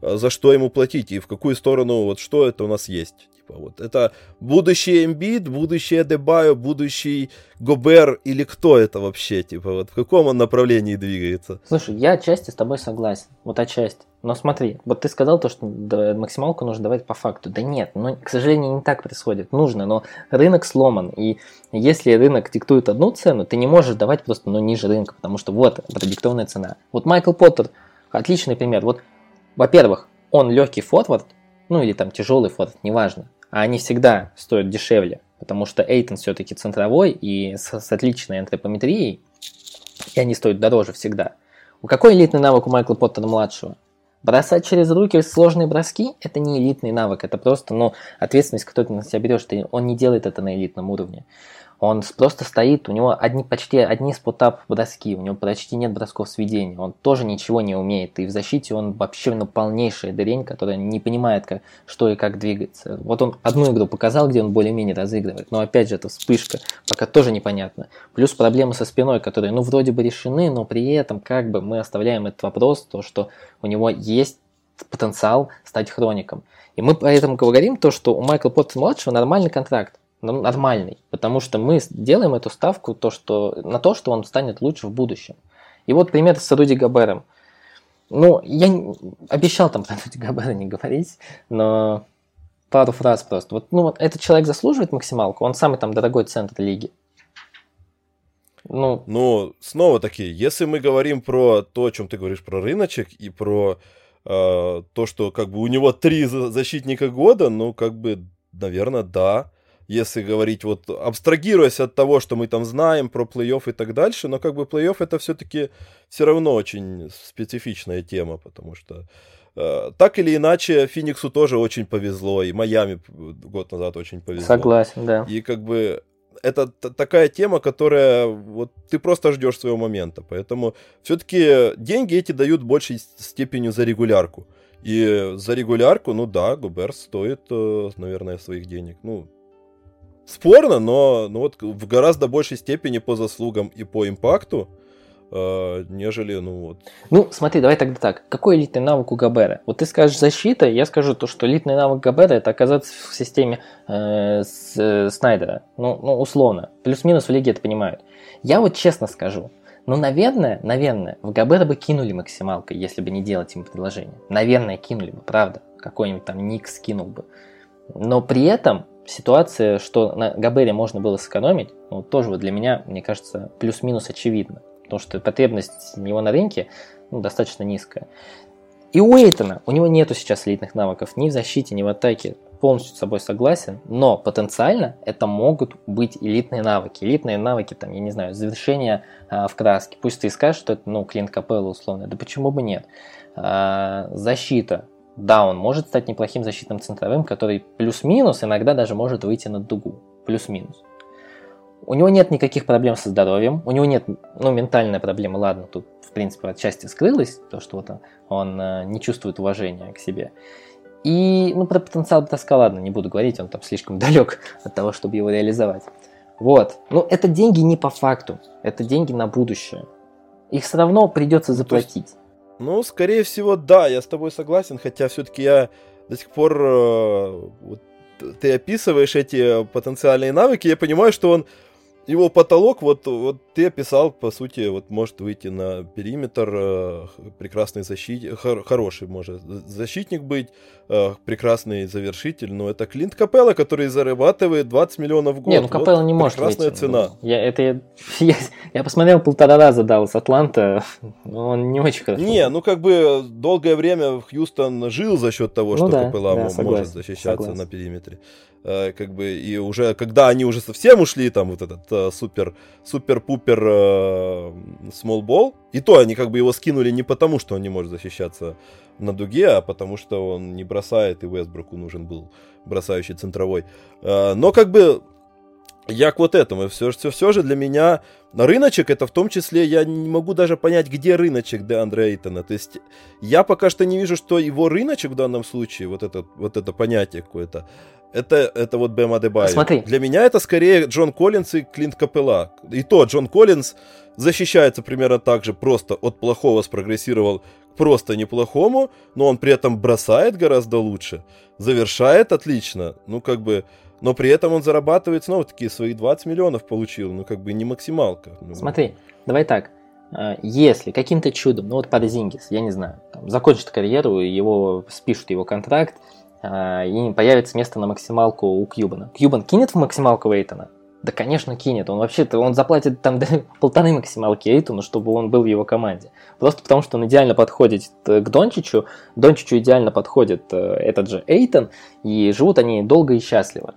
за что ему платить и в какую сторону, вот что это у нас есть. Типа, вот это будущий Эмбит, будущий Дебайо, будущий Гобер или кто это вообще? Типа, вот в каком он направлении двигается? Слушай, я отчасти с тобой согласен. Вот отчасти. Но смотри, вот ты сказал то, что максималку нужно давать по факту. Да нет, ну, к сожалению, не так происходит. Нужно, но рынок сломан. И если рынок диктует одну цену, ты не можешь давать просто ну, ниже рынка, потому что вот продиктованная цена. Вот Майкл Поттер, отличный пример. Вот, во-первых, он легкий форвард, ну или там тяжелый форвард, неважно а они всегда стоят дешевле, потому что Эйтон все-таки центровой и с, с отличной антропометрией, и они стоят дороже всегда. У какой элитный навык у Майкла Поттера-младшего? Бросать через руки сложные броски – это не элитный навык, это просто ну, ответственность, которую ты на себя берешь, ты, он не делает это на элитном уровне. Он просто стоит, у него одни, почти одни спотап броски, у него почти нет бросков сведения, он тоже ничего не умеет, и в защите он вообще ну, полнейшая дырень, которая не понимает, как, что и как двигаться. Вот он одну игру показал, где он более-менее разыгрывает, но опять же это вспышка, пока тоже непонятно. Плюс проблемы со спиной, которые ну вроде бы решены, но при этом как бы мы оставляем этот вопрос, то что у него есть потенциал стать хроником. И мы поэтому говорим то, что у Майкла Поттера-младшего нормальный контракт нормальный, потому что мы делаем эту ставку то, что, на то, что он станет лучше в будущем. И вот пример с Руди Габером. Ну, я обещал там [laughs] про Руди Габера не говорить, но пару фраз просто. Вот, ну, вот этот человек заслуживает максималку, он самый там дорогой центр лиги. Ну, ну снова таки, если мы говорим про то, о чем ты говоришь, про рыночек и про э, то, что как бы у него три защитника года, ну, как бы, наверное, да если говорить вот, абстрагируясь от того, что мы там знаем про плей-офф и так дальше, но как бы плей-офф это все-таки все равно очень специфичная тема, потому что э, так или иначе Фениксу тоже очень повезло, и Майами год назад очень повезло. Согласен, да. И как бы это такая тема, которая вот ты просто ждешь своего момента, поэтому все-таки деньги эти дают большей степенью за регулярку. И за регулярку, ну да, Губер стоит, э, наверное, своих денег. Ну, спорно, но ну вот в гораздо большей степени по заслугам и по импакту э, нежели, ну вот. Ну, смотри, давай тогда так. Какой элитный навык у Габера? Вот ты скажешь защита, я скажу то, что элитный навык Габера это оказаться в системе э, с, э, Снайдера. Ну, ну, условно. Плюс-минус в лиге это понимают. Я вот честно скажу, ну, наверное, наверное, в Габера бы кинули максималкой, если бы не делать им предложение. Наверное, кинули бы, правда. Какой-нибудь там Ник скинул бы. Но при этом ситуация, что на Габере можно было сэкономить, ну, тоже вот для меня, мне кажется, плюс-минус очевидно. Потому что потребность него на рынке ну, достаточно низкая. И у Эйтона, у него нету сейчас элитных навыков ни в защите, ни в атаке. Полностью с собой согласен, но потенциально это могут быть элитные навыки. Элитные навыки, там, я не знаю, завершение а, в краске. Пусть ты и скажешь, что это, ну, клин капелла условно. Да почему бы нет? А, защита. Да, он может стать неплохим защитным центровым, который плюс-минус иногда даже может выйти на дугу. Плюс-минус. У него нет никаких проблем со здоровьем, у него нет, ну, ментальная проблема, ладно, тут, в принципе, отчасти скрылась, то, что вот он, он э, не чувствует уважения к себе. И, ну, про потенциал тоска, ладно, не буду говорить, он там слишком [laughs] далек от того, чтобы его реализовать. Вот. Ну, это деньги не по факту, это деньги на будущее. Их все равно придется заплатить. Ну, скорее всего, да, я с тобой согласен, хотя все-таки я до сих пор э, вот, ты описываешь эти потенциальные навыки, я понимаю, что он его потолок, вот, вот ты описал, по сути, вот может выйти на периметр, э, прекрасный защитник, хор, хороший может защитник быть, э, прекрасный завершитель, но это Клинт Капелла, который зарабатывает 20 миллионов в год. Не, ну Капелла вот не может Прекрасная выйти. цена. Я, это, я, я, посмотрел полтора раза Даллас Атланта, [laughs] но он не очень хорошо. Не, ну как бы долгое время Хьюстон жил за счет того, Ну что да, Капелла да, согласен, может защищаться согласен. на периметре. Э, Как бы и уже, когда они уже совсем ушли, там вот этот э, супер, супер-пупер э, ball, и то они как бы его скинули не потому, что он не может защищаться на дуге, а потому что он не бросает, и Вестбруку нужен был бросающий центровой. Э, Но как бы я к вот этому. Все, все, все же для меня рыночек это в том числе, я не могу даже понять, где рыночек для Андрея Эйтона. То есть я пока что не вижу, что его рыночек в данном случае, вот это, вот это понятие какое-то, это, это вот Бэм Адебайо. Смотри. Для меня это скорее Джон Коллинс и Клинт Капелла. И то Джон Коллинс защищается примерно так же, просто от плохого спрогрессировал к просто неплохому, но он при этом бросает гораздо лучше, завершает отлично, ну как бы, но при этом он зарабатывает снова такие свои 20 миллионов получил, ну как бы не максималка. Ну, Смотри, давай так. А, Если каким-то чудом, ну вот Парзингис, я не знаю, там, закончит карьеру, его спишут его контракт, а, и появится место на максималку у Кьюбана. Кьюбан кинет в максималку Эйтона? Да, конечно, кинет. Он вообще-то, он заплатит там [laughs] полторы максималки Эйтону, чтобы он был в его команде. Просто потому, что он идеально подходит э, к Дончичу, Дончичу идеально подходит э, этот же Эйтон, и живут они долго и счастливо.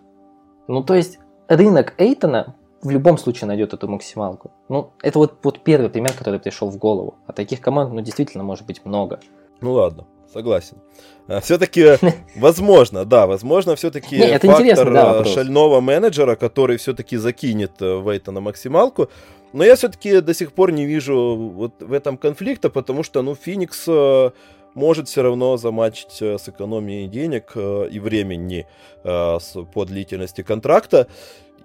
Ну, то есть, рынок Эйтона в любом случае найдет эту максималку. Ну, это вот, вот первый пример, который пришел в голову. А таких команд, ну, действительно, может быть много. Ну ладно, согласен. Все-таки, [laughs] возможно, да, возможно, все-таки фактор да, вопрос. шального менеджера, который все-таки закинет э, Вейта на максималку. Но я все-таки до сих пор не вижу вот в этом конфликта, потому что, ну, Феникс э, может все равно замачить э, с экономией денег э, и времени э, по длительности контракта.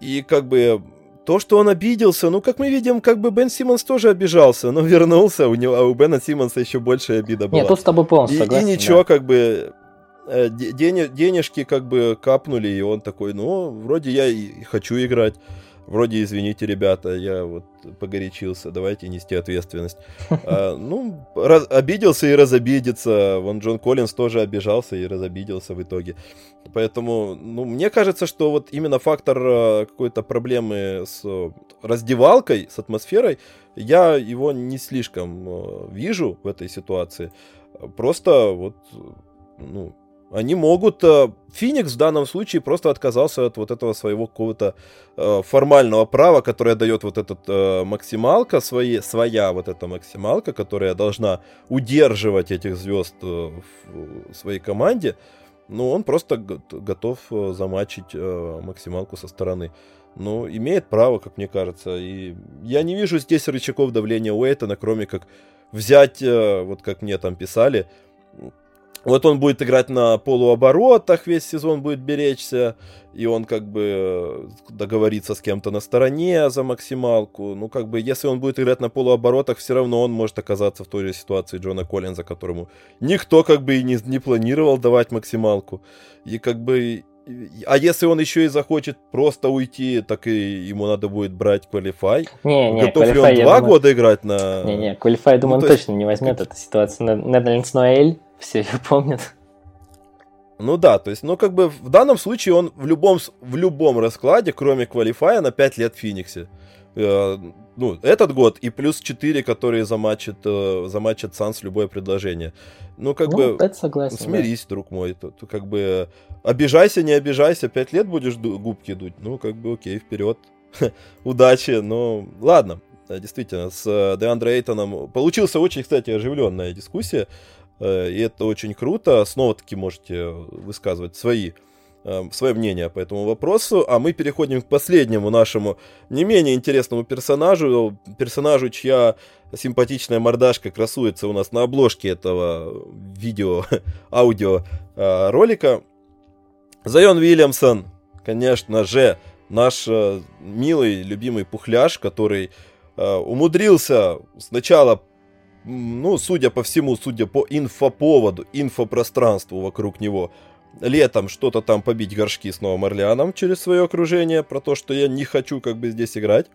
И как бы то, что он обиделся, ну, как мы видим, как бы Бен Симмонс тоже обижался, но [laughs] вернулся, у него, а у Бена Симмонса еще большая обида была. Нет, тут с тобой полностью И, согласен. и ничего, да. как бы э, де- дене- денежки как бы капнули, и он такой, ну, вроде я и хочу играть. Вроде, извините, ребята, я вот погорячился, давайте нести ответственность. [laughs] А, ну, раз- обиделся и разобидится. Вон Джон Коллинз тоже обижался и разобиделся в итоге. Поэтому, ну, мне кажется, что вот именно фактор э, какой-то проблемы с э, раздевалкой, с атмосферой, я его не слишком э, вижу в этой ситуации. Просто вот, ну, они могут... э, Феникс в данном случае просто отказался от вот этого своего какого-то э, формального права, которое дает вот этот э, максималка, свои, своя вот эта максималка, которая должна удерживать этих звезд в своей команде. Ну, он просто го- готов замачить максималку со стороны. Ну, имеет право, как мне кажется. И я не вижу здесь рычагов давления Уэйтона, кроме как взять, вот как мне там писали, вот он будет играть на полуоборотах, весь сезон будет беречься, и он как бы э, договорится с кем-то на стороне за максималку. Ну, как бы, если он будет играть на полуоборотах, все равно он может оказаться в той же ситуации Джона Коллинза, которому никто как бы и не, не планировал давать максималку. И как бы... А если он еще и захочет просто уйти, так и ему надо будет брать Qualify. Не, не, Готов ли Qualify, он два думаю- года играть на... Не, не, Qualify, думаю, Ну, он есть- точно не возьмет. Эта ситуация Netherlands Ноэль, все ее помнят. Ну да, то есть, ну как бы в данном случае он в любом, в любом раскладе, кроме квалифая, на 5 лет в Фениксе. Э, ну, этот год и плюс 4, которые замачат, э, замачат Санс любое предложение. Ну, как ну, бы, это согласен. да. смирись, друг мой. То как бы, обижайся, не обижайся, 5 лет будешь губки дуть. Ну, как бы, окей, вперед. [laughs] Удачи, ну, ладно. Э, Действительно, с э, Деандре Эйтоном получился очень, кстати, оживленная дискуссия. Э, И это очень круто. Снова-таки можете высказывать свои, э, свое мнение по этому вопросу. А мы переходим к последнему нашему не менее интересному персонажу. Персонажу, чья симпатичная мордашка красуется у нас на обложке этого видео, [laughs] аудио э, ролика. Зайон Вильямсон, конечно же, наш милый, любимый пухляш, который умудрился сначала ну, судя по всему, судя по инфоповоду, инфопространству вокруг него, летом что-то там побить горшки с Новым Орлеаном через свое окружение, про то, что я не хочу как бы здесь играть.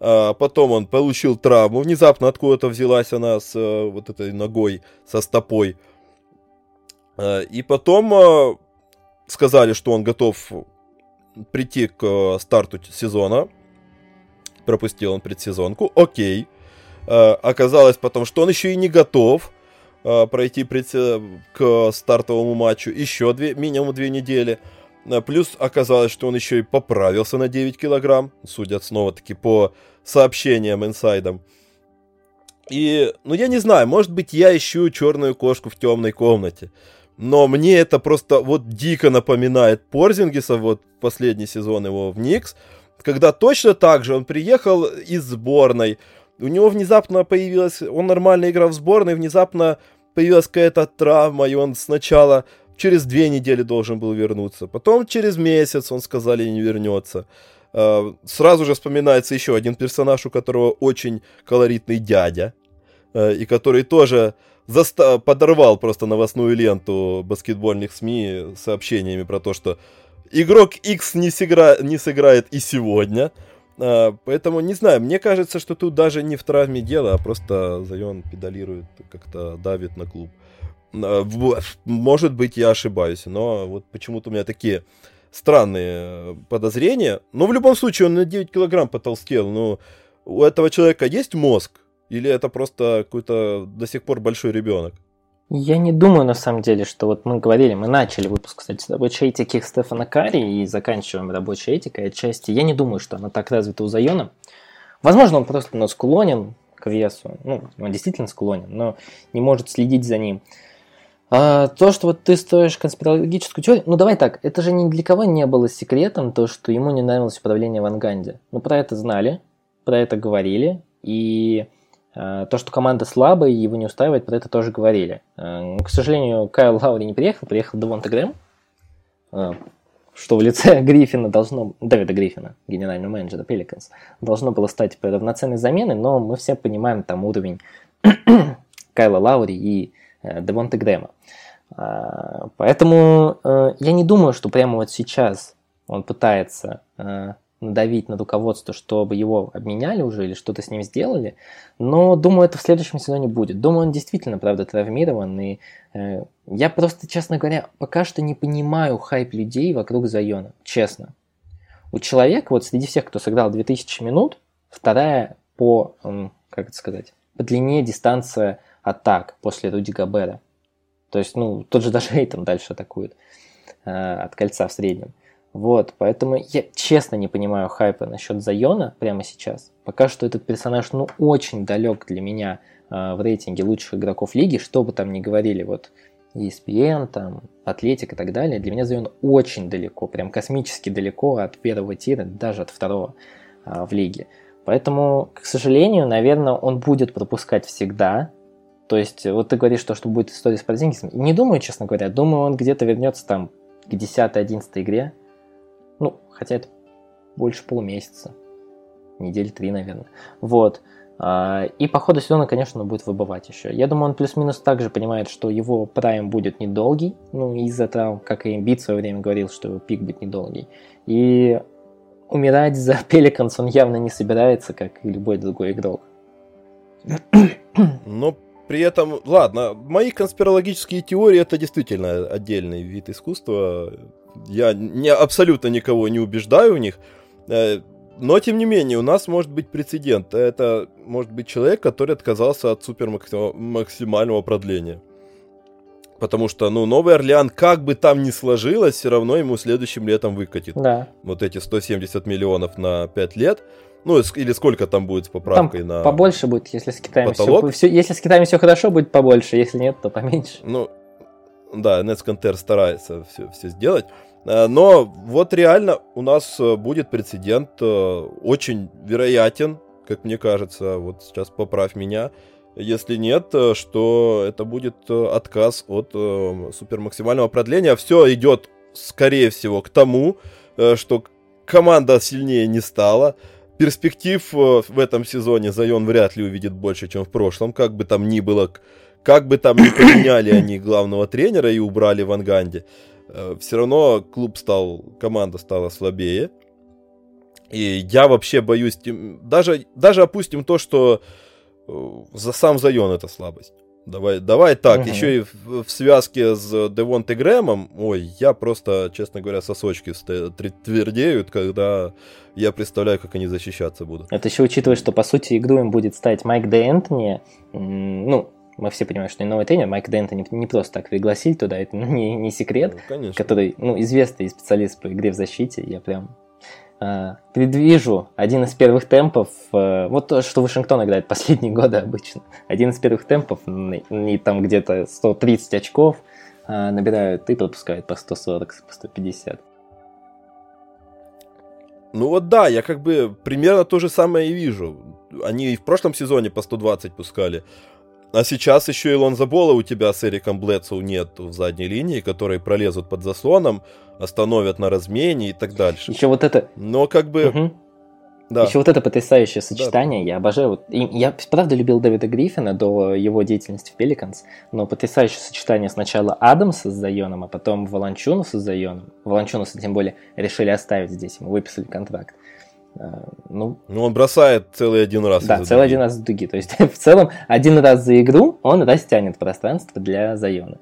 А, потом он получил травму, внезапно откуда-то взялась она с э, вот этой ногой, со стопой. А, и потом э, сказали, что он готов прийти к э, старту сезона. Пропустил он предсезонку. Окей. Э, оказалось потом, что он еще и не готов э, пройти предсе- к стартовому матчу еще две, минимум две недели. Э, Плюс оказалось, что он еще и поправился на 9 килограмм, судя снова-таки по сообщениям инсайдам. И, ну я не знаю, может быть я ищу черную кошку в темной комнате. Но мне это просто вот дико напоминает Порзингиса, вот последний сезон его в Никс, когда точно так же он приехал из сборной, у него внезапно появилась, он нормально играл в сборной, внезапно появилась какая-то травма, и он сначала через две недели должен был вернуться, потом через месяц он сказали не вернется. Э, Сразу же вспоминается еще один персонаж, у которого очень колоритный дядя, э, и который тоже заста- подорвал просто новостную ленту баскетбольных СМИ сообщениями про то, что игрок X не, сыгра... не сыграет и сегодня. А, поэтому, не знаю, мне кажется, что тут даже не в травме дело, а просто Зайон педалирует, как-то давит на клуб. А, Может быть, я ошибаюсь, но вот почему-то у меня такие странные э, подозрения. Но в любом случае, он на 9 килограмм потолстел. Ну, у этого человека есть мозг? Или это просто какой-то до сих пор большой ребенок? Я не думаю, на самом деле, что вот мы говорили, мы начали выпуск, кстати, с рабочей этики Стефана Карри и заканчиваем рабочей этикой отчасти. Я не думаю, что она так развита у Зайона. Возможно, он просто ну, склонен к весу. Ну, он действительно склонен, но не может следить за ним. А, то, что вот ты строишь конспирологическую теорию, ну давай так, это же ни для кого не было секретом, то, что ему не нравилось управление в Анганде. Ну, про это знали, про это говорили, и то, что команда слабая его не устраивает, про это тоже говорили. Э, к сожалению, Кайл Лаури не приехал, приехал Девонта Грэм, э, что в лице [laughs] Гриффина должно, Дэвида Гриффина, генерального менеджера Пеликанс, должно было стать равноценной заменой, но мы все понимаем там уровень [clears throat] Кайла Лаури и э, Девонта Грэма. Поэтому э, я не думаю, что прямо вот сейчас он пытается э, надавить на руководство, чтобы его обменяли уже или что-то с ним сделали. Но думаю, это в следующем сезоне будет. Думаю, он действительно, правда, травмирован. И э, я просто, честно говоря, пока что не понимаю хайп людей вокруг Зайона. Честно. У человека, вот среди всех, кто сыграл 2000 минут, вторая по, как это сказать, по длине дистанция атак после Руди Габера. То есть, ну, тот же даже Эйтон дальше атакует э, от кольца в среднем. Вот, поэтому я честно не понимаю хайпа насчет Зайона прямо сейчас. Пока что этот персонаж, ну, очень далек для меня э, в рейтинге лучших игроков лиги, что бы там ни говорили, вот, ESPN, там, Атлетик и так далее. Для меня Зайон очень далеко, прям космически далеко от первого тира, даже от второго э, в лиге. Поэтому, к сожалению, наверное, он будет пропускать всегда, То есть, вот ты говоришь, что, что будет история с Порзингисом. Не думаю, честно говоря. Думаю, он где-то вернется там к 10-11 игре. Ну, хотя это больше полумесяца. Недели три, наверное. Вот. А, и по ходу сезона, конечно, он будет выбывать еще. Я думаю, он плюс-минус также понимает, что его прайм будет недолгий. Ну, из-за того, как и Эмбит в свое время говорил, что его пик будет недолгий. И умирать за [laughs] Пеликанс он явно не собирается, как и любой другой игрок. [coughs] Но при этом, ладно, мои конспирологические теории это действительно отдельный вид искусства. Я не, абсолютно никого не убеждаю в них. Э, но, тем не менее, у нас может быть прецедент. Это может быть человек, который отказался от супермаксимального продления. Потому что, ну, Новый Орлеан, как бы там ни сложилось, все равно ему следующим летом выкатит. Да. Вот эти 170 миллионов на 5 лет. Ну, или сколько там будет с поправкой там на... побольше будет, если с Китаем все, все... Если с Китаем все хорошо, будет побольше. Если нет, то поменьше. Ну, да, Netsconter старается все, все сделать. Э, но вот реально у нас э, будет прецедент э, очень вероятен, как мне кажется, вот сейчас поправь меня, если нет, что это будет отказ от супермаксимального продления. Все идет, скорее всего, к тому, что команда сильнее не стала. Перспектив в этом сезоне Зайон вряд ли увидит больше, чем в прошлом, как бы там ни было, как бы там ни поменяли они главного тренера и убрали в Анганде. Э, все равно клуб стал, команда стала слабее. И я вообще боюсь, даже, даже опустим то, что э, за сам Зайон это слабость. Давай, давай так, угу. еще и в, в связке с Девонте Грэмом, ой, я просто, честно говоря, сосочки твердеют, когда я представляю, как они защищаться будут. Это еще учитывая, что, по сути, игру им будет ставить Майк Де Энтони, ну, мы все понимаем, что новый тренер, Майк Дента не, не просто так пригласили туда, это ну, не, не секрет, ну, который, ну, известный специалист по игре в защите, я прям э, предвижу один из первых темпов, э, вот то, что Вашингтон играет последние [laughs] годы обычно, один из первых темпов, и там где-то 130 очков э, набирают и пропускают по 140, по 150. Ну вот да, я как бы примерно то же самое и вижу. Они и в прошлом сезоне по 120 пускали. А сейчас еще и Лонзабола у тебя с Эриком Блэдсоу нет в задней линии, которые пролезут под заслоном, остановят на размене и так дальше. Еще вот это... Но как бы... Угу. Да. Еще вот это потрясающее сочетание, да. я обожаю. Вот, и я правда любил Дэвида Гриффина до его деятельности в Пеликанс, но потрясающее сочетание сначала Адамса с Зайоном, а потом Волончунуса с Зайоном. Волончунуса тем более решили оставить здесь, ему выписали контракт. Э, ну, ну, он бросает целый один раз. Да, целый один раз из дуги. То есть, [laughs] в целом, один раз за игру он растянет пространство для Зайона.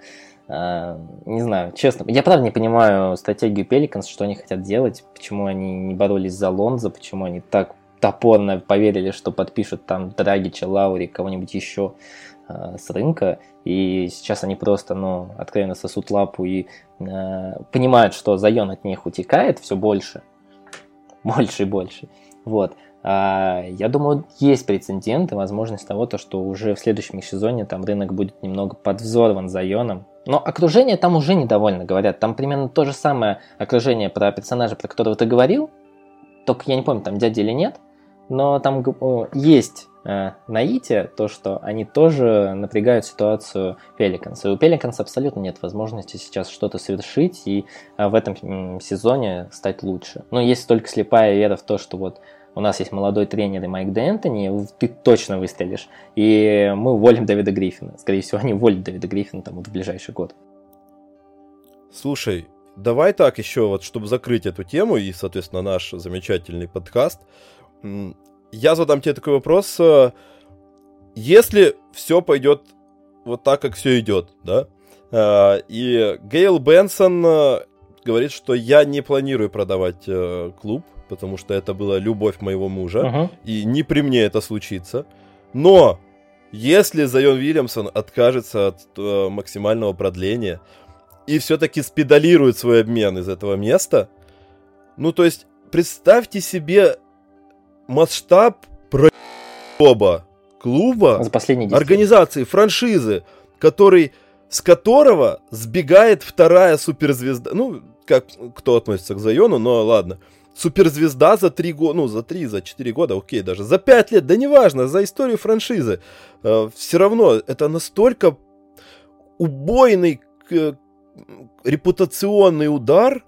Э, не знаю, честно, я правда не понимаю стратегию Пеликанс, что они хотят делать, почему они не боролись за Лонза, почему они так топорно поверили, что подпишут там Драгича, Лаури, кого-нибудь еще э, с рынка, и сейчас они просто, ну, откровенно сосут лапу и э, понимают, что Зайон от них утекает все больше, [laughs] больше и больше. Вот. А, я думаю, есть прецедент и возможность того, то, что уже в следующем сезоне там рынок будет немного подвзорван Зайоном. Но окружение там уже недовольно, говорят. Там примерно то же самое окружение про персонажа, про которого ты говорил. Только я не помню, там дядя или нет. Но там есть э, наитие, то, что они тоже напрягают ситуацию Пеликанс. И у Пеликанс абсолютно нет возможности сейчас что-то совершить и э, в этом сезоне стать лучше. Но есть только слепая вера в то, что вот у нас есть молодой тренер и Майк Д'Энтони, ты точно выстрелишь. И мы уволим Дэвида Гриффина. Скорее всего, они уволят Дэвида Гриффина там вот в ближайший год. Слушай, давай так еще вот, чтобы закрыть эту тему и, соответственно, наш замечательный подкаст, я задам тебе такой вопрос. Э, если все пойдет вот так, как все идет, да, э, и Гейл Бенсон э, говорит, что я не планирую продавать клуб, потому что это была любовь моего мужа, uh-huh. и не при мне это случится. Но если Зайон Вильямсон откажется от э, максимального продления и все-таки спедалирует свой обмен из этого места, ну то есть представьте себе масштаб проеба клуба, За последние организации, франшизы, который, с которого сбегает вторая суперзвезда. Ну, как кто относится к Зайону, но ладно. суперзвезда за три года, ну, за три, за четыре года, окей, даже за пять лет, да неважно, за историю франшизы. Э, все равно это настолько убойный репутационный удар,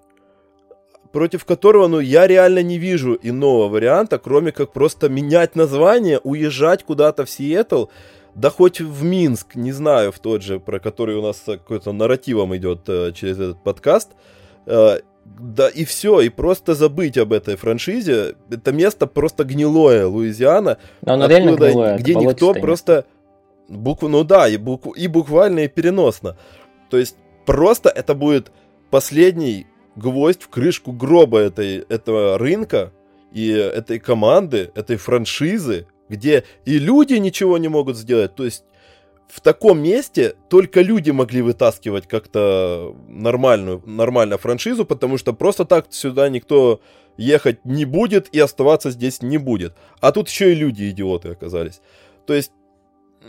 против которого, ну, я реально не вижу иного варианта, кроме как просто менять название, уезжать куда-то в Сиэтл, да хоть в Минск, не знаю, в тот же, про который у нас какой-то нарративом идет э, через этот подкаст, э, да и все, и просто забыть об этой франшизе. Это место просто гнилое, Луизиана. Но оно реально гнилое, где никто просто... Букву, ну да, и, букву, и буквально, и переносно. То есть просто это будет последний гвоздь в крышку гроба этой, этого рынка и этой команды, этой франшизы, где и люди ничего не могут сделать. То есть в таком месте только люди могли вытаскивать как-то нормальную, нормально франшизу, потому что просто так сюда никто ехать не будет и оставаться здесь не будет. А тут еще и люди идиоты оказались. То есть,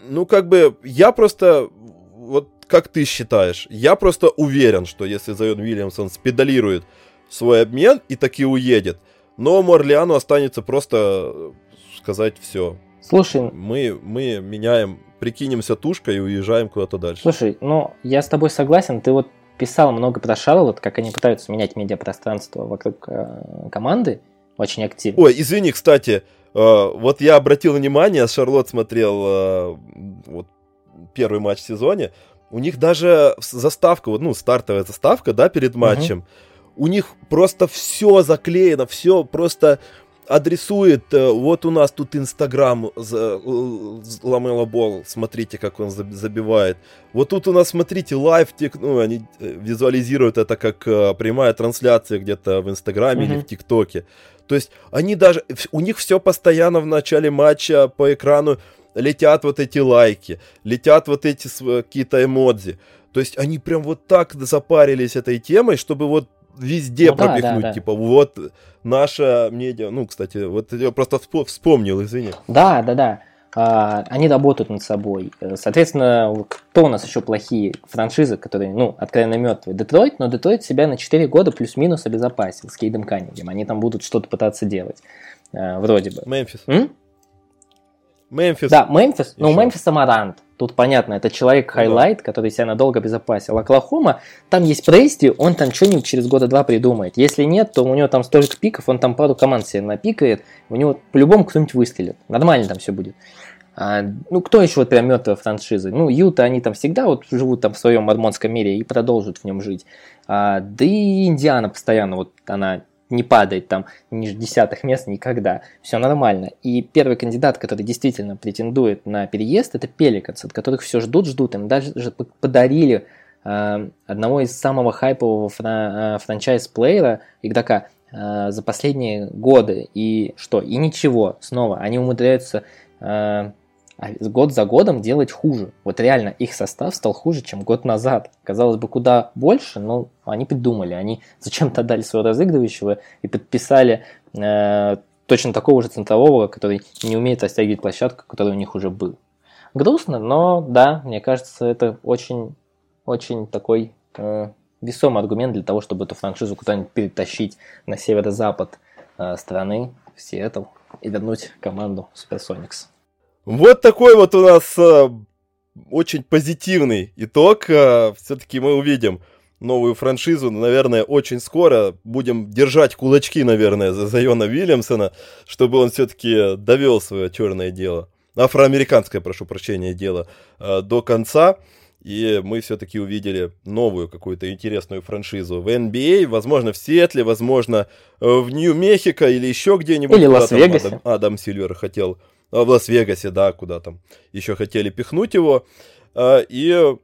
ну как бы, я просто, вот как ты считаешь, я просто уверен, что если Зайон Уильямсон спедалирует свой обмен и таки уедет, Новому Орлеану останется просто сказать все. Слушай, мы, мы меняем, прикинемся тушкой и уезжаем куда-то дальше. Слушай, ну я с тобой согласен, ты вот писал много про Шарлот, как они пытаются менять медиапространство вокруг э, команды, очень активно. Ой, извини, кстати, э, вот я обратил внимание, Шарлот смотрел э, вот, первый матч в сезоне, у них даже заставка, вот, ну, стартовая заставка, да, перед матчем, угу. у них просто все заклеено, все просто адресует, э, вот у нас тут Инстаграм Ламело Болла, смотрите, как он забивает. Вот тут у нас, смотрите, live, ну, они э, визуализируют это как э, прямая трансляция где-то в Инстаграме mm-hmm. или в ТикТоке. То есть они даже, у них все постоянно в начале матча по экрану летят вот эти лайки, летят вот эти какие-то эмодзи. То есть они прям вот так запарились этой темой, чтобы вот везде ну, пропихнуть, да, да, типа, вот наша медиа, ну, кстати, вот я просто вспомнил, извини. Да, да, да. А, они работают над собой. Соответственно, кто у нас еще плохие франшизы, которые, ну, откровенно мертвые? Детройт, но Детройт себя на 4 года плюс-минус обезопасил с Кейдом Каннингем. Они там будут что-то пытаться делать. А, вроде бы. Мемфис. Мемфис. Да, Мемфис. Ну, Мемфис Амарант. Тут понятно, это человек-хайлайт, да. который себя надолго обезопасил. Оклахома, там есть Прести, он там что-нибудь через года два придумает. Если нет, то у него там столько пиков, он там пару команд себе напикает, у него по-любому кто-нибудь выстрелит. Нормально там все будет. А, ну, кто еще вот прям мертвые франшизы? Ну, Юта, они там всегда вот живут там в своем мормонском мире и продолжат в нем жить. А, да и Индиана постоянно, вот она не падает там ниже десятых мест никогда. Все нормально. И первый кандидат, который действительно претендует на переезд, это Пеликанс, от которых все ждут, ждут. Им даже подарили э, одного из самого хайпового фра- э, франчайз-плеера, игрока, э, за последние годы. И что? И ничего. Снова они умудряются э, а год за годом делать хуже. Вот реально их состав стал хуже, чем год назад. Казалось бы, куда больше, но они придумали. Они зачем-то дали своего разыгрывающего и подписали э, точно такого же центрового, который не умеет растягивать площадку, который у них уже был. Грустно, но да, мне кажется, это очень, очень такой э, весомый аргумент для того, чтобы эту франшизу куда-нибудь перетащить на северо-запад э, страны, в Сиэтл, и вернуть команду Supersonics. Вот такой вот у нас э, очень позитивный итог. Э, все-таки мы увидим новую франшизу, наверное, очень скоро. Будем держать кулачки, наверное, за Зайона Вильямсона, чтобы он все-таки довел свое черное дело, афроамериканское, прошу прощения, дело э, до конца. И мы все-таки увидели новую какую-то интересную франшизу в NBA, возможно, в Сиэтле, возможно, э, в Нью-Мехико или еще где-нибудь. Или Лас-Вегасе. Адам, Адам Сильвер хотел а, в Лас-Вегасе, да, куда там еще хотели пихнуть его. А, и,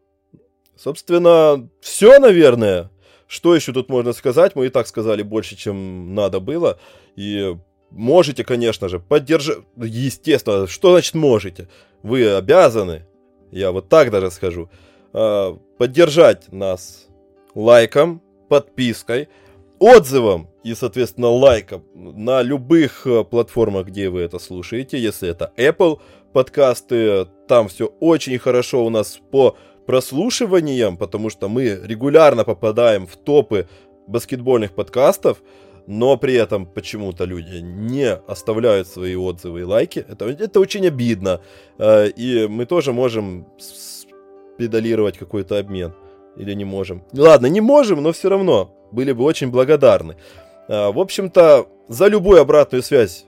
собственно, все, наверное. Что еще тут можно сказать? Мы и так сказали больше, чем надо было. И можете, конечно же, поддержать. Естественно, что значит можете? Вы обязаны, я вот так даже скажу, а, поддержать нас лайком, подпиской, отзывом и, соответственно, лайком на любых э, платформах, где вы это слушаете. Если это Apple подкасты, там все очень хорошо у нас по прослушиваниям, потому что мы регулярно попадаем в топы баскетбольных подкастов. но при этом почему-то люди не оставляют свои отзывы и лайки. Это, это очень обидно. Э, и мы тоже можем педалировать какой-то обмен. Или не можем. Ладно, не можем, но все равно были бы очень благодарны. Э, в общем-то, за любую обратную связь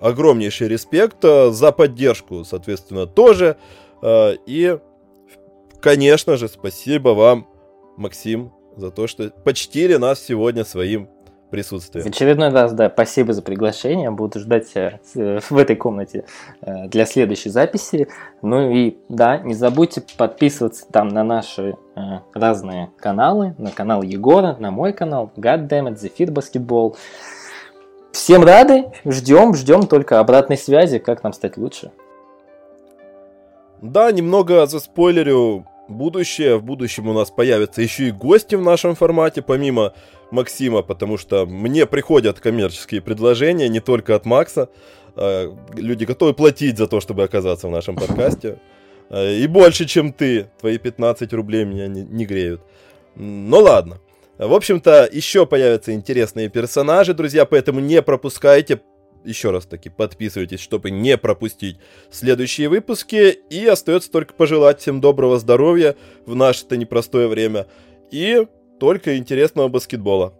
огромнейший респект, э, за поддержку, соответственно, тоже. И, конечно же, спасибо вам, Максим, за то, что почтили нас сегодня своим присутствие. В очередной раз, да, спасибо за приглашение. Буду ждать э, в этой комнате э, для следующей записи. Ну и да, не забудьте подписываться там на наши э, разные каналы, на канал Егора, на мой канал, Goddammit, The Fit Basketball. Всем рады, ждем, ждем только обратной связи, как нам стать лучше. Да, немного за спойлерю будущее. В будущем у нас появятся еще и гости в нашем формате, помимо Максима, потому что мне приходят коммерческие предложения, не только от Макса. А, люди готовы платить за то, чтобы оказаться в нашем подкасте. А, и больше, чем ты. Твои 15 рублей меня не, не греют. Ну ладно. В общем-то, еще появятся интересные персонажи, друзья, поэтому не пропускайте. Еще раз таки подписывайтесь, чтобы не пропустить следующие выпуски. И остается только пожелать всем доброго здоровья в наше-то непростое время. И только интересного баскетбола.